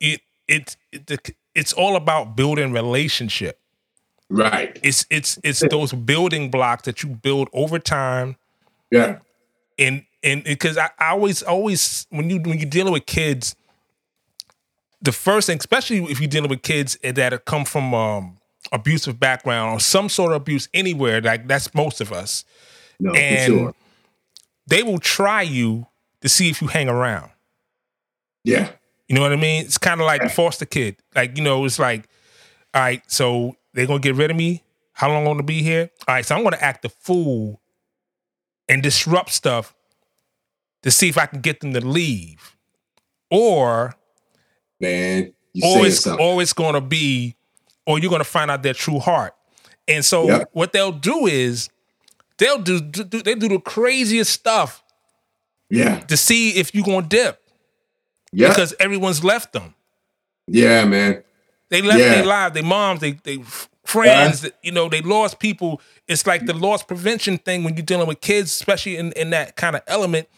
it it, it it's all about building relationship Right. it's it's it's those building blocks that you build over time Yeah. and and because I, I always always when you when you're dealing with kids, the first thing, especially if you're dealing with kids that have come from um abusive background or some sort of abuse anywhere, like that's most of us, No, And- sure. they will try you to see if you hang around. Yeah. You know what I mean? It's kind of like the foster kid. Like, you know, it's like, all right, so they're gonna get rid of me. How long I'm gonna be here? All right, so I'm gonna act a fool and disrupt stuff to see if I can get them to leave. Or Man, you or it's, or it's gonna be, or you're gonna find out their true heart. And so Yep. what they'll do is they'll do, do do- they do the craziest stuff yeah. to see if you're gonna dip Yeah. because everyone's left them. yeah, man. They left Yeah. their lives, their moms, they they friends. that You know, they lost people. It's like the loss prevention thing when you're dealing with kids, especially in, in that kind of element.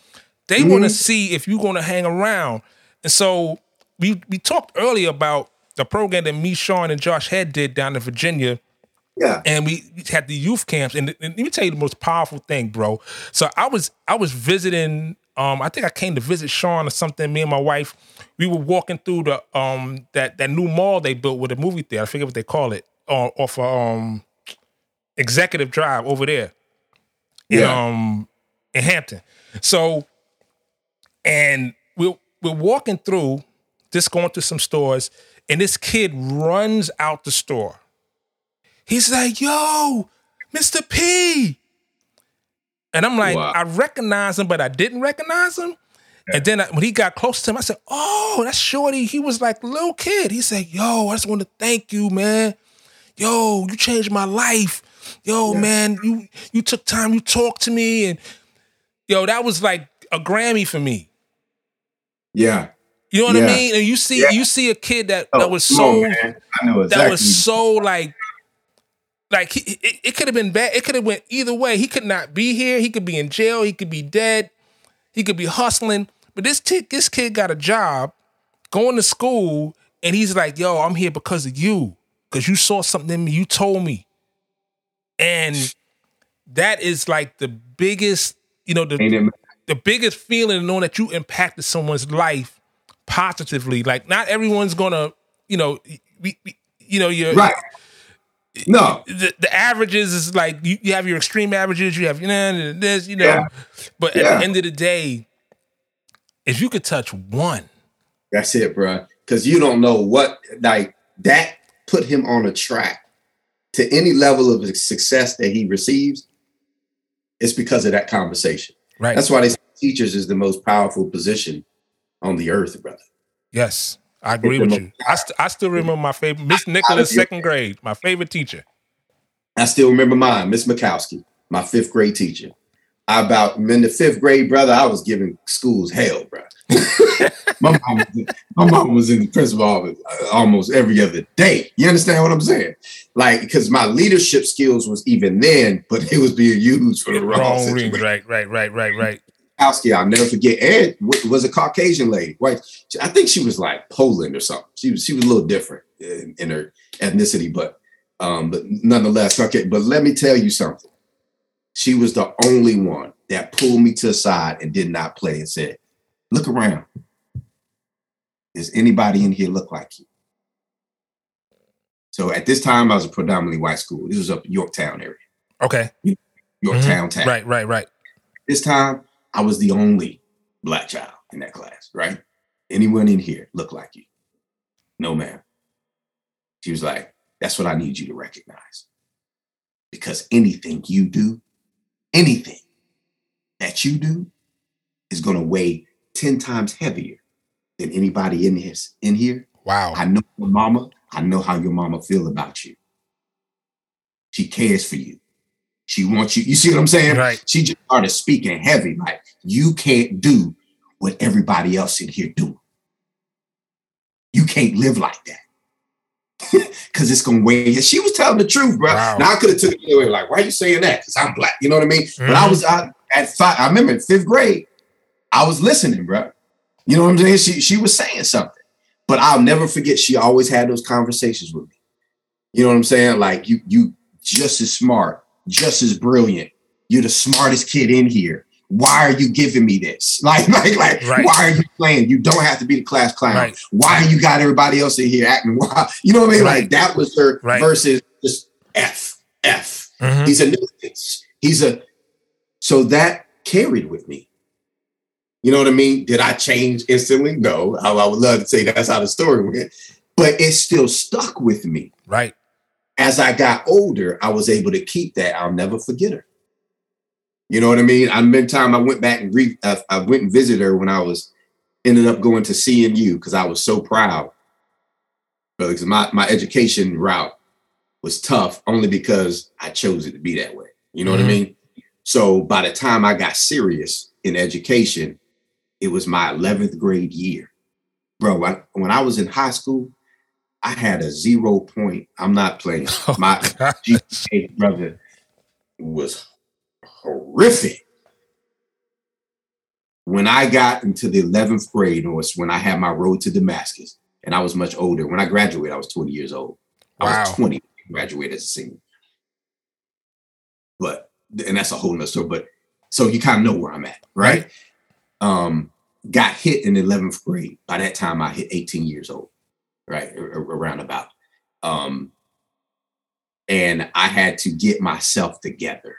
They want to mm-hmm. see if you're going to hang around. And so we we talked earlier about the program that me, Sean, and Josh Head did down in Virginia Yeah. and we had the youth camps. And, and let me tell you the most powerful thing, bro. So I was I was visiting. Um, I think I came to visit Sean or something. Me and my wife, we were walking through the um that that new mall they built with a movie theater. I forget what they call it. Uh, off of, um Executive Drive over there in Yeah. um in Hampton. So, and we're we're walking through, just going through some stores, and this kid runs out the store. He's like, "Yo, Mr. P," and I'm like, Wow. I recognize him, but I didn't recognize him. And then I, when he got close to him, I said, "Oh, that's Shorty." He was like little kid. He said, "Yo, I just want to thank you, man. Yo, you changed my life. Yo, man, you you took time, you talked to me, and yo, that was like a Grammy for me. Yeah. You know what Yeah. I mean? And you see, Yeah. you see a kid that Oh, that was so on, man. I know exactly. that was so like like he, it, it could have been bad. It could have went either way. He could not be here. He could be in jail. He could be dead. He could be hustling. But this kid, this kid got a job, going to school, and he's like, "Yo, I'm here because of you, because you saw something in me. You told me." And that is like the biggest, you know, the the biggest feeling knowing that you impacted someone's life positively. Like not everyone's gonna, you know, we, we- you know, you're Right. No. the, the averages is like you, you have your extreme averages, you have you know this, you know. Yeah. But at Yeah. the end of the day, if you could touch one, That's it, bro. Because you don't know what like that put him on a track to any level of success that he receives. It's because of that conversation. right? That's why they say teachers is the most powerful position on the earth, brother. yes, I agree with you. I, st- I still remember my favorite Miss Nicholas, second grade, my favorite teacher. I still remember mine, Miss Mikowski, my fifth grade teacher. I about in the fifth grade, brother, I was giving schools hell, bro. my mom, was in, my mom was in the principal office uh, almost every other day. You understand what I'm saying? Like, because my leadership skills was even then, but it was being used for the wrong, Wrong ring, right, right, right, right, right. Mikowski, I'll never forget. And w- was a Caucasian lady. Right? I think she was like Poland or something. She was she was a little different in, in her ethnicity, but um, but nonetheless, okay. But let me tell you something. She was the only one that pulled me to the side and did not play and said, "Look around. Does anybody in here look like you?" So at this time, I was a predominantly white school. This was up Yorktown area, Okay, Yorktown town. right, right, right. This time, I was the only black child in that class, right? anyone in here look like you? No, ma'am. She was like, that's what I need you to recognize. Because anything you do, anything that you do is going to weigh 10 times heavier than anybody in this in here. Wow. I know your mama. I know how your mama feel about you. She cares for you. She wants you. You see what I'm saying? Right. She just started speaking heavy, like you can't do what everybody else in here do. You can't live like that. Cause it's gonna weigh. She was telling the truth, bro. Wow. Now I could have took it away, like, why are you saying that? Because I'm black. You know what I mean? But I Mhm. was I, at five. I remember in fifth grade, I was listening, bro. You know what I'm saying? She she was saying something. But I'll never forget, she always had those conversations with me. You know what I'm saying? Like you, you just as smart, just as brilliant. You're the smartest kid in here. Why are you giving me this? Like, like, like, Right. why are you playing? You don't have to be the class clown. Right. Why you got everybody else in here acting wild? You know what I mean? Right. Like that was her versus just F, F. Mhm. He's a nuisance. He's a so that carried with me. You know what I mean? Did I change instantly? No. I, I would love to say that's how the story went, but it still stuck with me. Right. As I got older, I was able to keep that. I'll never forget her. You know what I mean? I remember time I went back and re, uh, I went and visited her when I was ended up going to CNU because I was so proud. Because my my education route was tough only because I chose it to be that way. You know what I Mhm. mean? So by the time I got serious in education, it was my 11th grade year. Bro, when, when I was in high school, I had a zero point. I'm not playing. Oh, My. GPA, brother, was horrific. When I got into the 11th grade, was when I had my road to Damascus, and I was much older. When I graduated, I was 20 years old. I was 20, graduated as a senior. But and that's a whole nother story. But so you kind of know where I'm at, right? Um, got hit in 11th grade. By that time, I hit 18 years old, right? Around about. Um, and I had to get myself together.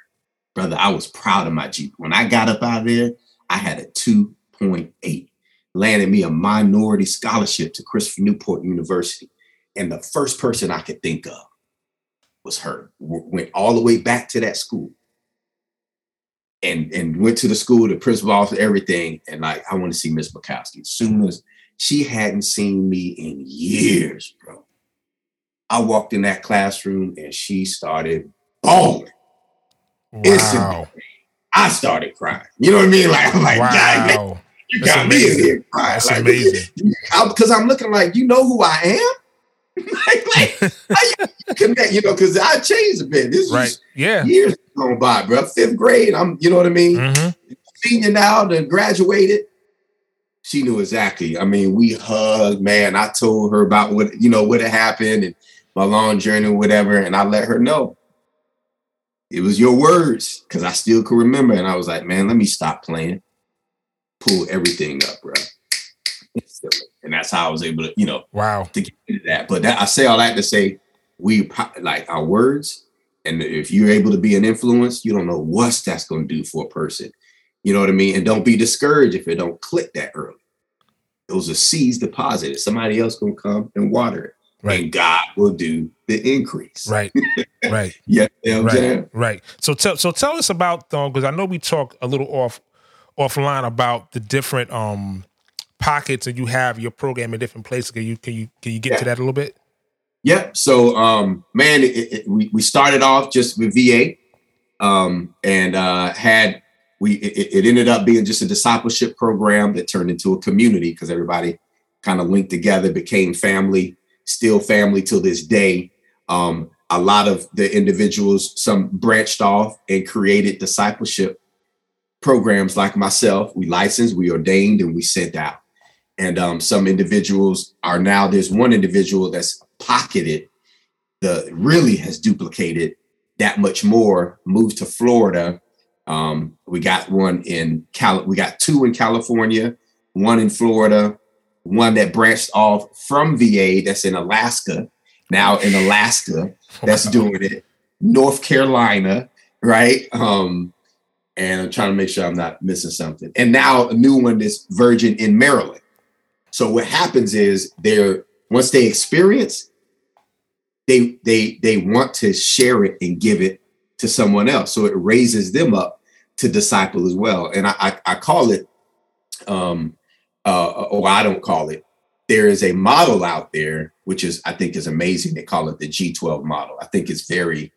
Brother, I was proud of my Jeep. When I got up out of there, I had a 2.8, landed me a minority scholarship to Christopher Newport University. And the first person I could think of was her. Went all the way back to that school. And, and went to the school, the principal office, everything. And like, I want to see Miss Bukowski. As soon as she hadn't seen me in years, bro. I walked in that classroom and she started bawling. Wow. I started crying. You know what I mean? Like, I'm like, Wow. you That's got me in amazing. here crying. That's like, amazing. Because I'm looking like, you know who I am? like, like, how you connect, you know, because I changed a bit. This Right. was Yeah. years gone by, bro. Fifth grade, I'm, you know what I mean? hmm Senior now, then graduated. She knew exactly. I mean, we hugged, man. I told her about what, you know, what had happened and my long journey whatever. And I let her know. It was your words, because I still could remember. And I was like, man, let me stop playing. Pull everything up, bro. And that's how I was able to, you know, Wow. to get into that. But that, I say all that to say we like our words, and if you're able to be an influence, you don't know what that's going to do for a person. You know what I mean? And don't be discouraged if it don't click that early. Those are seeds deposited. Somebody else gonna come and water it, Right. and God will do the increase. Right. Right. Yeah, you know Right. Right. So tell so tell us about um because I know we talk a little off offline about the different um pockets and you have your program in different places. Can you can you can you get to that a little bit? Yep. So, um, man, it, it, we we started off just with VA, um, and uh, had we it, it ended up being just a discipleship program that turned into a community because everybody kind of linked together, became family, still family till this day. Um, a lot of the individuals, some branched off and created discipleship programs like myself. We licensed, we ordained, and we sent out. And um, some individuals are now, there's one individual that's pocketed, the really has duplicated that much more, moved to Florida. Um, we got one in Cal, we got two in California, one in Florida, one that branched off from VA that's in Alaska, now in Alaska, that's doing it. North Carolina, right? Um, and I'm trying to make sure I'm not missing something. And now a new one that's Virgin in Maryland. So what happens is they're once they experience, they they they want to share it and give it to someone else. So it raises them up to disciple as well. And I I, I call it, um, uh, or I don't call it. There is a model out there which is I think is amazing. They call it the G12 model. I think it's very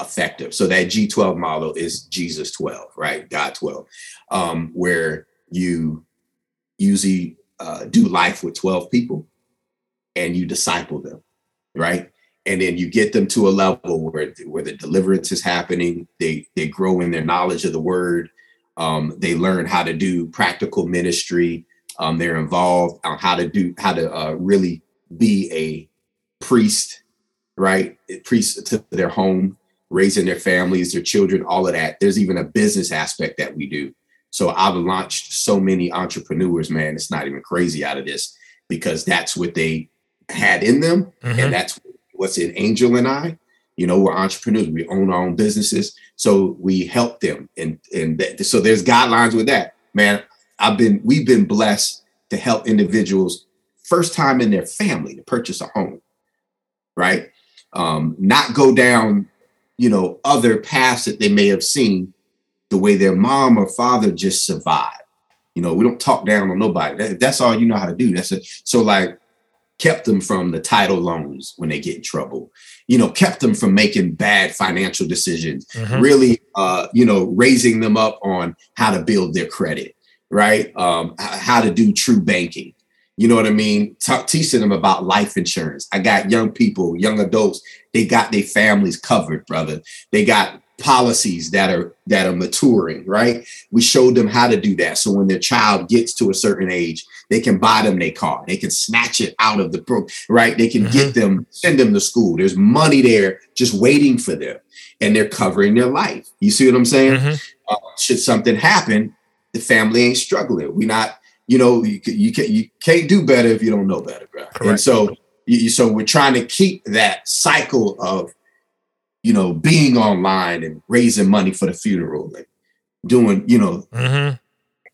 effective. So that G12 model is Jesus 12, right? God 12, um, where you usually uh, do life with 12 people and you disciple them, right? And then you get them to a level where, where the deliverance is happening. They they grow in their knowledge of the word. Um, they learn how to do practical ministry. Um, they're involved on how to do how to uh, really be a priest, right? Priest to their home, raising their families, their children, all of that. There's even a business aspect that we do. So I've launched so many entrepreneurs, man. It's not even crazy out of this because that's what they had in them, Mhm. and that's what's in Angel and I. You know, we're entrepreneurs. We own our own businesses, so we help them, and and so there's guidelines with that, man. I've been we've been blessed to help individuals first time in their family to purchase a home, right? Um, not go down, you know, other paths that they may have seen the way their mom or father just survived. You know, we don't talk down on nobody. That- that's all you know how to do. That's it. So like kept them from the title loans when they get in trouble. You know, kept them from making bad financial decisions. Mhm. Really, uh, you know, raising them up on how to build their credit, right? Um, how to do true banking. You know what I mean? Talk, teaching them about life insurance. I got young people, young adults. They got their families covered, brother. They got policies that are that are maturing, right? We showed them how to do that. So when their child gets to a certain age, they can buy them their car. They can snatch it out of the brook, right? They can get them, send them to school. There's money there just waiting for them, and they're covering their life. You see what I'm saying? Mhm. uh, should something happen, the family ain't struggling. We not, you know, you, you can't you can't do better if you don't know better, bro. And so, you, so we're trying to keep that cycle of, you know, being online and raising money for the funeral and doing, you know, Mhm.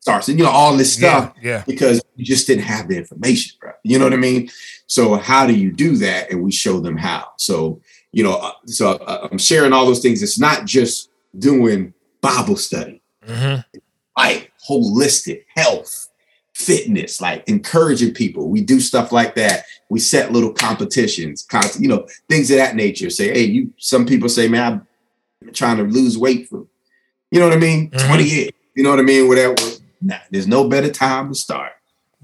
Starts and you know all this stuff Yeah, yeah. because you just didn't have the information, bro. You know what I mean? So how do you do that? And we show them how. So you know, uh, so uh, I'm sharing all those things. It's not just doing Bible study Mhm. like holistic health, fitness, like encouraging people. We do stuff like that. We set little competitions, you know, things of that nature. Say, hey, you. Some people say, man, I'm trying to lose weight for, you know what I mean, Mhm. 20 years. You know what I mean? Whatever. Nah, there's no better time to start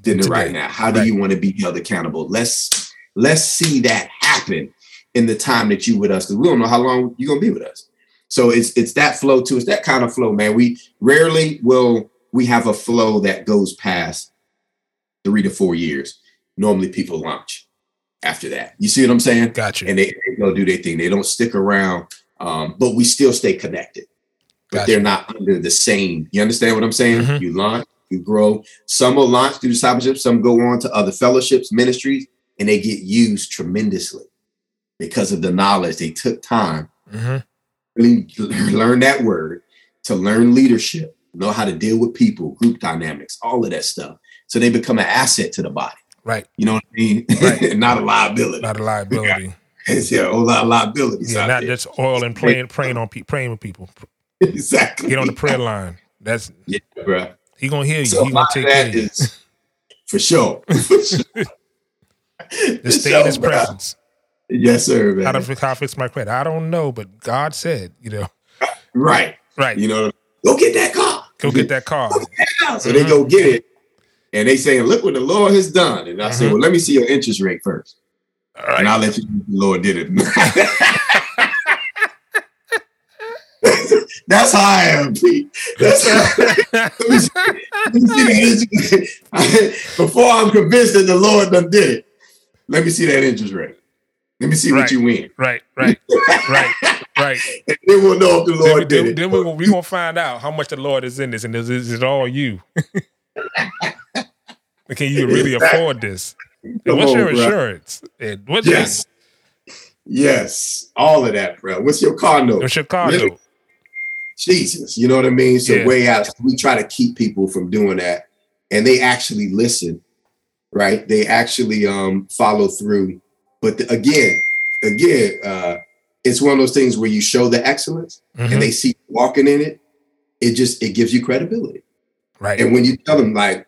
than Today. right now. How do Right. you want to be held accountable? Let's let's see that happen in the time that you with us, because we don't know how long you're gonna be with us. So it's it's that flow too. It's that kind of flow, man. We rarely will we have a flow that goes past three to four years. Normally people launch after that. You see what I'm saying? Got you. And they, they go do their thing. They don't stick around, um, but we still stay connected. But Gotcha. they're not under the same. You understand what I'm saying? Mhm. You launch, you grow. Some will launch through discipleship. Some go on to other fellowships, ministries, and they get used tremendously because of the knowledge. They took time Mhm. really learn that word to learn leadership, know how to deal with people, group dynamics, all of that stuff. So they become an asset to the body. Right. You know what I mean? Right. not a liability. Not a liability. It's yeah, a whole lot of liabilities. Yeah, not there. just oil and praying, praying on people, praying with people. exactly. Get on the prayer line. That's Yeah, bro. he gonna hear you. So he gonna take that is for sure. For sure. Just stay in His bro. presence. Yes, sir, man. How to how fix my credit? I don't know, but God said, you know, right. right. You know, go get that car. Go get that car. So they go get it, and they saying, "Look what the Lord has done." And I say, Mhm. "Well, let me see your interest rate first, All and. I'll let you know the Lord did it." That's how I am, Pete. That's how, let me see, let me see that interest- Before I'm convinced that the Lord done did it, let me see that interest rate. Let me see Right. what you win, right, right, right, right. and then we'll know if the Lord we- did then, it. then we're gonna, we gonna find out how much the Lord is in this, and is, is it all you? Can you really Exactly. afford this? What's your insurance? And what's Yes, yes, all of that, bro. What's your car note? your, your Chicago? Really? Jesus, you know what I mean? So Yeah. way out. We try to keep people from doing that, and they actually listen right? They actually um, follow through. But the, again, again, uh, it's one of those things where you show the excellence Mhm. and they see you walking in it. It just it gives you credibility. right. And when you tell them, like,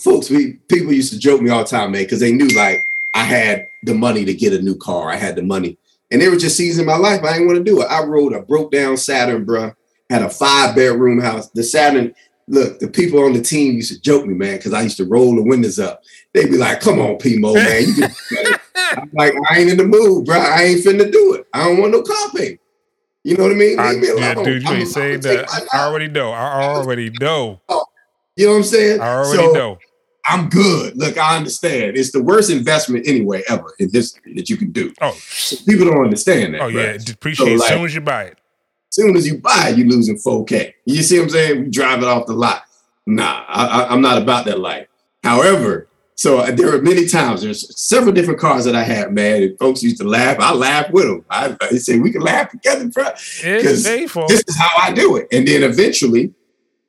folks, we people used to joke me all the time, man, because they knew like I had the money to get a new car. I had the money. And they were just seizing my life. I didn't want to do it. I rode a broke down Saturn, bruh. Had a five bedroom house. The Saturn, look, the people on the team used to joke me, man, because I used to roll the windows up. They'd be like, come on, man. Can do it." I'm like, I ain't in the mood, bro. I ain't finna do it. I don't want no car payment. You know what I mean? I, me yeah, oh, dude, you I'm- ain't saying that. I already know. I already know. You know what I'm saying? I already So, know. I'm good. Look, I understand. It's the worst investment anyway ever in history that you can do. Oh, So people don't understand that. oh yeah. bruh. Appreciate So, it as soon as you buy it. Soon as you buy you're losing 4K. You see what I'm saying? We drive it off the lot. Nah, I, I, I'm not about that life. However, so there were many times, there's several different cars that I had, man. And folks used to laugh. I laughed with them. I, say, we can laugh together, bro. It's 'Cause painful. This is how I do it. And then eventually,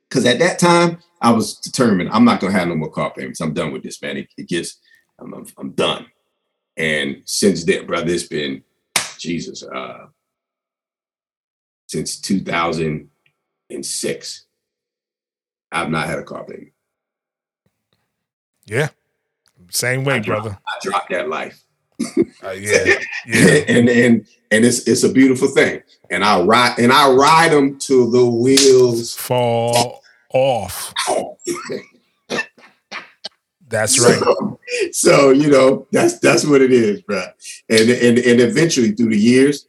because at that time, I was determined I'm not going to have no more car payments. I'm done with this, man. It, it gets, I'm, I'm, I'm done. And since then, brother, it's been, Jesus, uh, since 2006, I've not had a car payment. Yeah. Same way, I dropped- brother. I dropped that life. Uh, yeah. Yeah. and and and it's it's a beautiful thing. And I ride and I ride them till the wheels Fall off. That's right. So, so, you know, that's that's what it is, bro. And and and eventually through the years,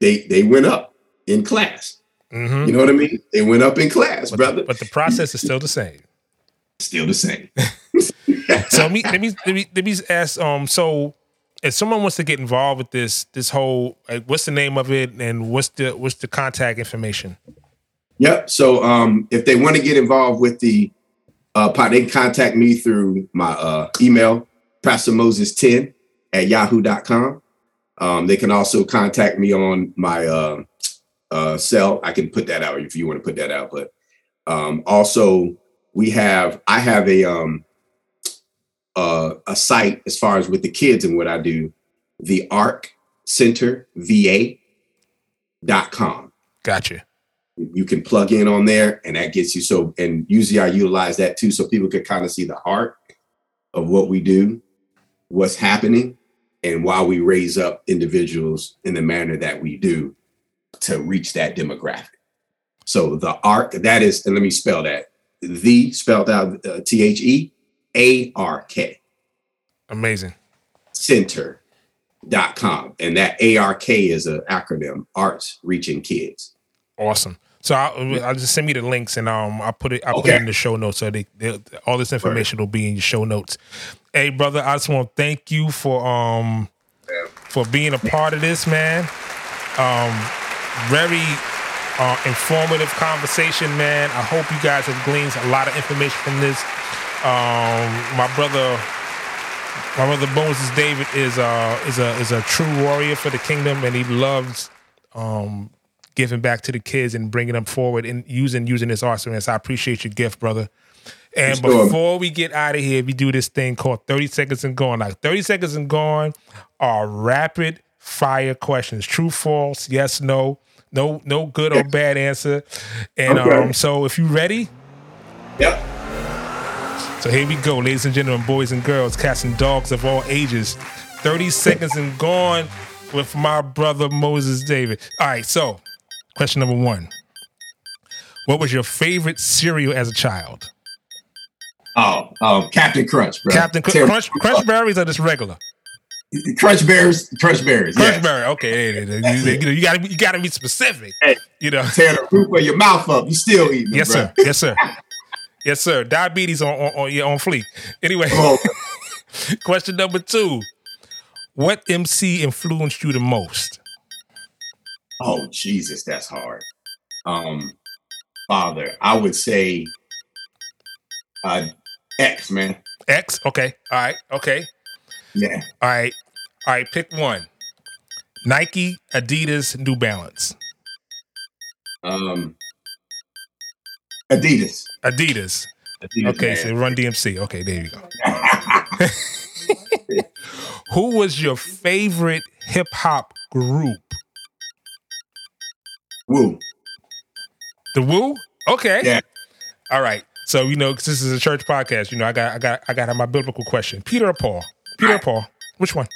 they they went up in class. hmm You know what I mean? They went up in class, But, brother. but the process is still the same. Still the same. So let me let me let me let me ask. Um, so if someone wants to get involved with this this whole, like, what's the name of it, and what's the what's the contact information? Yep. So um, if they want to get involved with the uh, pod, they can contact me through my uh, email, Pastor Moses 10 at yahoo.com. Um, they can also contact me on my uh, uh, cell. I can put that out if you want to put that out. But um, also, we have, I have a, um, uh, a site as far as with the kids and what I do, the ARC Center VA dot com. Gotcha. you can plug in on there and that gets you so and usually i utilize that too so people can kind of see the heart of what we do what's happening and why we raise up individuals in the manner that we do to reach that demographic. So the arc that is and let me spell that. The spelled out uh, t-h-e-a-r-k Amazing. center.com and that ark is an acronym arts reaching kids. Awesome. So I'll, I'll just send me the links and um I'll put it I'll put it in the show notes so they, they all this information will be in your show notes. Hey brother, I just want to thank you for um for being a part of this, man. Um very uh, informative conversation, man. I hope you guys have gleaned a lot of information from this. Um my brother my brother Moses David is uh is a is a true warrior for the kingdom and he loves um giving back to the kids and bringing them forward and using using this awesomeness. I appreciate your gift, brother. And Sure. before we get out of here, we do this thing called 30 seconds and gone. Like 30 seconds and gone are rapid fire questions. True, false, yes, no. No, no good or bad answer. And Okay. um, so if you ready, yep so here we go, ladies and gentlemen, boys and girls, cats and dogs of all ages. 30 seconds and gone with my brother Moses David. All right, so question number one. What was your favorite cereal as a child? oh um, captain crunch bro Captain Cr- Crunch Crunch Berries or just regular? Crunch Bears, Crunch Berries. Crunch yes. Berry. Okay, hey, hey, hey, you, you gotta you gotta be specific. Hey. You know. Tear the roof of your mouth up. You still eating, Yes, bruh. sir. Yes, sir. Yes, sir. Diabetes on on, on yeah, on fleek. Anyway, Oh, question number two. What MC influenced you the most? oh, Jesus, that's hard. Um, father, I would say, uh, X man. X. Okay. All right. Okay. Yeah, All right. All right. Pick one. Nike, Adidas, New Balance. um, Adidas. Adidas. Adidas Okay. man. So Run DMC. Okay. There you go. Who was your favorite hip hop group? Woo. The Wu? Okay. Yeah. All right. So you know, this is a church podcast. You know, I got, I got, I got my biblical question. Peter or Paul? Peter or Paul? Which one?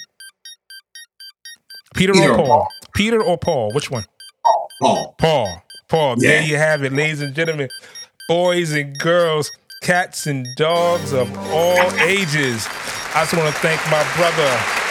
Peter, Peter or or Paul? Paul. Peter or Paul? Which one? Paul. Paul. Paul. Yeah. There you have it, ladies and gentlemen, boys and girls, cats and dogs of all ages. I just want to thank my brother